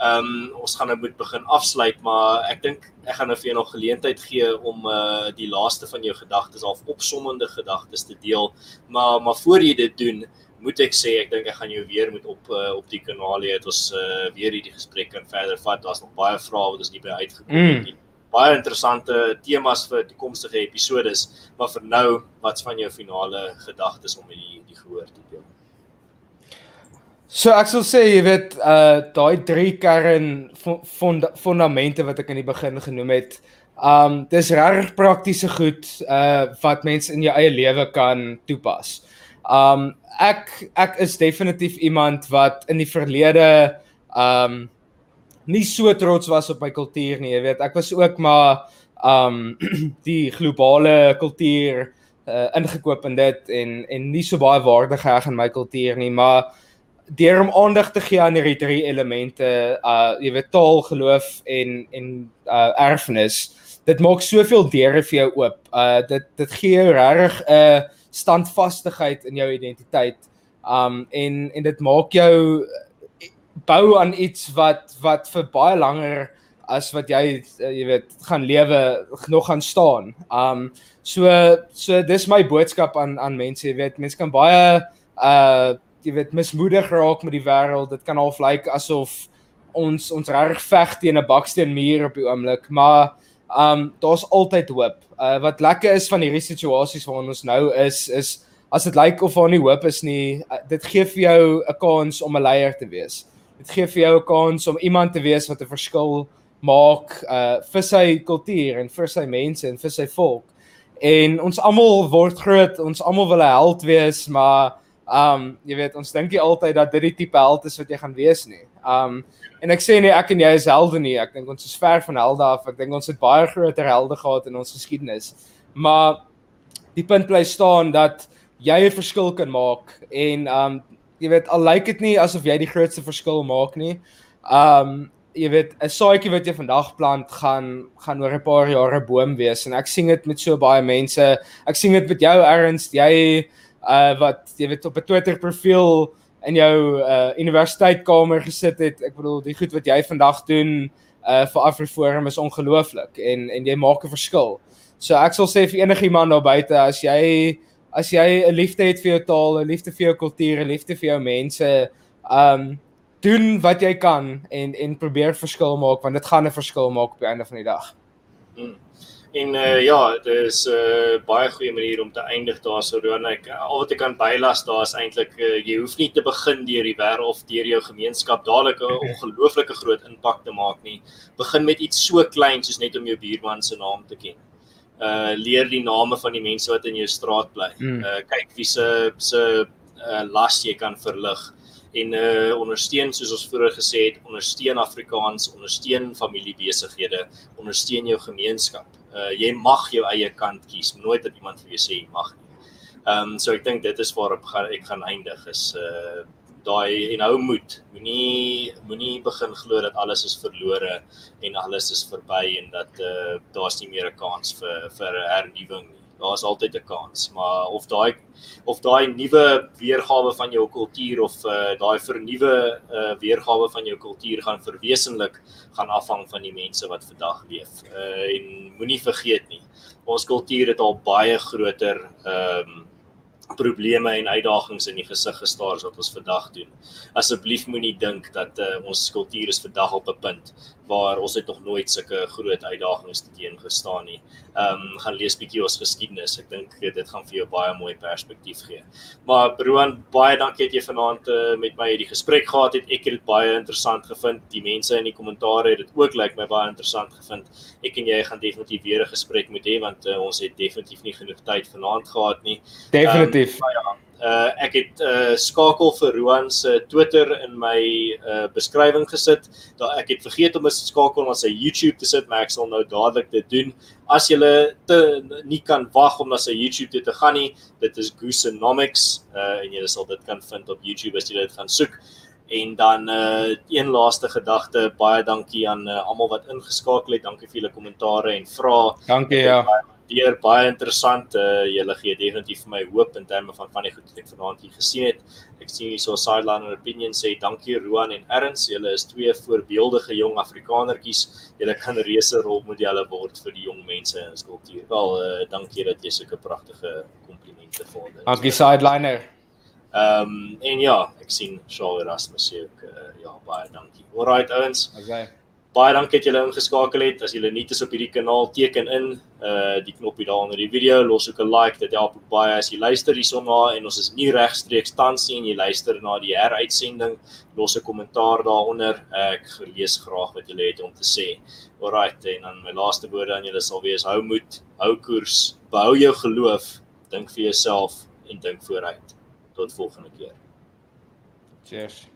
Ehm um, ons gaan nou moet begin afsluit, maar ek dink ek gaan nou vir jou nog geleentheid gee om uh die laaste van jou gedagtes of opsommende gedagtes te deel. Maar maar voor jy dit doen, moet ek sê ek dink ek gaan jou weer moet op uh, op die kanaal hê. Dit was uh, weer hierdie gesprek kan verder vat. Daar's nog baie vrae wat ons nie by uitgekom het mm. nie. Baie interessante temas vir toekomstige episodes, maar vir nou, wat's van jou finale gedagtes om hierdie die gehoor te deel? So ek sal sê jy weet uh daai drie kern fond, fondamente wat ek in die begin genoem het. Um dis regtig praktiese goed uh wat mense in jou eie lewe kan toepas. Um ek ek is definitief iemand wat in die verlede um nie so trots was op my kultuur nie, jy weet. Ek was ook maar um die globale kultuur uh, ingekoop in dit en en nie so baie waarde geheg aan my kultuur nie, maar deur om aandag te gee aan hierdie drie elemente, uh jy weet taal, geloof en en uh erfenis, dit maak soveel deure vir jou oop. Uh dit dit gee jou regtig 'n uh, standvastigheid in jou identiteit. Um en en dit maak jou bou aan iets wat wat vir baie langer as wat jy uh, jy weet gaan lewe nog gaan staan. Um so so dis my boodskap aan aan mense, jy weet, mense kan baie uh jy weet mismoedig raak met die wêreld. Dit kan half lyk like asof ons ons reg veg teen 'n baksteen muur op die oomblik, maar um daar's altyd hoop. Uh wat lekker is van hierdie situasies waarin ons nou is is as dit lyk of daar nie hoop is nie, uh, dit gee vir jou 'n kans om 'n leier te wees. Dit gee vir jou 'n kans om iemand te wees wat 'n verskil maak uh vir sy kultuur en vir sy mense en vir sy volk. En ons almal word groot, ons almal wil 'n held wees, maar um jy weet ons dink nie altyd dat dit die tipe held is wat jy gaan wees nie. Um en ek sê nie ek en jy is helde nie. Ek dink ons is ver van helde af. Ek dink ons het baie groter helde gehad in ons geskiedenis. Maar die punt bly staan dat jy 'n verskil kan maak en um jy weet al lyk dit nie asof jy die grootste verskil maak nie. Um jy weet 'n saadjie wat jy vandag plant gaan gaan oor 'n paar jare 'n boom wees en ek sien dit met so baie mense. Ek sien dit met jou Ernst. Jy uh wat jy weet op 'n Twitter profiel in jou uh universiteitkamer gesit het. Ek bedoel die goed wat jy vandag doen uh vir Afriforum is ongelooflik en en jy maak 'n verskil. So ek sal sê vir enigiemand daar buite as jy as jy 'n liefde het vir jou taal, 'n liefde vir jou kultuur, 'n liefde vir jou mense, um doen wat jy kan en en probeer verskil maak want dit gaan 'n verskil maak op die einde van die dag. Hmm. En uh ja, dit is 'n uh, baie goeie manier om te eindig daarso dan ek al wat ek kan bylas daar is eintlik uh, jy hoef nie te begin deur die wêreld of deur jou gemeenskap dadelik 'n ongelooflike groot impak te maak nie. Begin met iets so klein soos net om jou buurman se naam te ken. Uh leer die name van die mense wat in jou straat bly. Uh kyk wie se se uh, las jy kan verlig en uh ondersteun soos ons vroeër gesê het, ondersteun Afrikaans, ondersteun familiebesighede, ondersteun jou gemeenskap. Uh jy mag jou eie kant kies, nooit dat iemand vir jou sê jy mag nie. Ehm um, so ek dink dit is waarop gaan ek gaan eindig is uh daai en hou moed. Moenie moenie begin glo dat alles is verlore en alles is verby en dat uh daar's nie meer 'n kans vir vir hernuwing nie daar's altyd 'n kans, maar of daai of daai nuwe weergawe van jou kultuur of uh, daai vernuwe uh, weergawe van jou kultuur gaan verwesenlik gaan afhang van die mense wat vandag leef. Uh, en moenie vergeet nie, ons kultuur het al baie groter ehm um, probleme en uitdagings in die gesig gestaar wat ons vandag doen. Asseblief moenie dink dat uh, ons kultuur is vandag op 'n punt waar ons het nog nooit sulke groot uitdagings teen gestaan nie. Ehm um, gaan lees bietjie ons geskiedenis. Ek dink dit gaan vir jou baie mooi perspektief gee. Maar Roan, baie dankie dat jy vanaand uh, met my hierdie gesprek gehad het. Ek het dit baie interessant gevind. Die mense in die kommentare het dit ook lyk like my baie interessant gevind. Ek en jy gaan definitief weer 'n gesprek moet hê want uh, ons het definitief nie genoeg tyd vanaand gehad nie. Definitief. Um, definitief. Ja, uh ek het uh skakel vir Roan se Twitter in my uh beskrywing gesit. Daar ek het vergeet om 'n skakel na sy YouTube te sit, maar ek sal nou dadelik dit doen. As jy te nie kan wag om na sy YouTube toe te gaan nie, dit is Goosenomics uh en jy sal dit kan vind op YouTube as jy dit gaan soek. En dan uh een laaste gedagte, baie dankie aan uh, almal wat ingeskakel het. Dankie vir julle kommentare en vrae. Dankie ja. Baie, waardeer baie interessant uh julle gee definitief vir my hoop in terme van van die goed wat ek vanaand hier gesien het. Ek sien hier so sideline and opinion sê dankie Roan en Erns, julle is twee voorbeeldige jong Afrikanertjies. Julle kan reuse rolmodelle word vir die jong mense in ons kultuur. Wel uh dankie dat jy sulke pragtige komplimente vorder. Dankie sideliner. Ehm um, en ja, ek sien Shaw Erasmus sê ook uh, ja baie dankie. Alright ouens. Okay. Baie dankie dat julle ingeskakel het. As julle nuut is op hierdie kanaal, teken in uh die knoppie daar onder die video, los ook 'n like. Dit help ook baie as jy luister hierson na en ons is nie regstreeks tans sien jy luister na die heruitsending, los 'n kommentaar daaronder. Ek lees graag wat julle het om te sê. Alrite, en dan my laaste woorde aan julle sal wees: hou moed, hou koers, behou jou geloof, dink vir jouself en dink vooruit. Tot volgende keer. Cheers.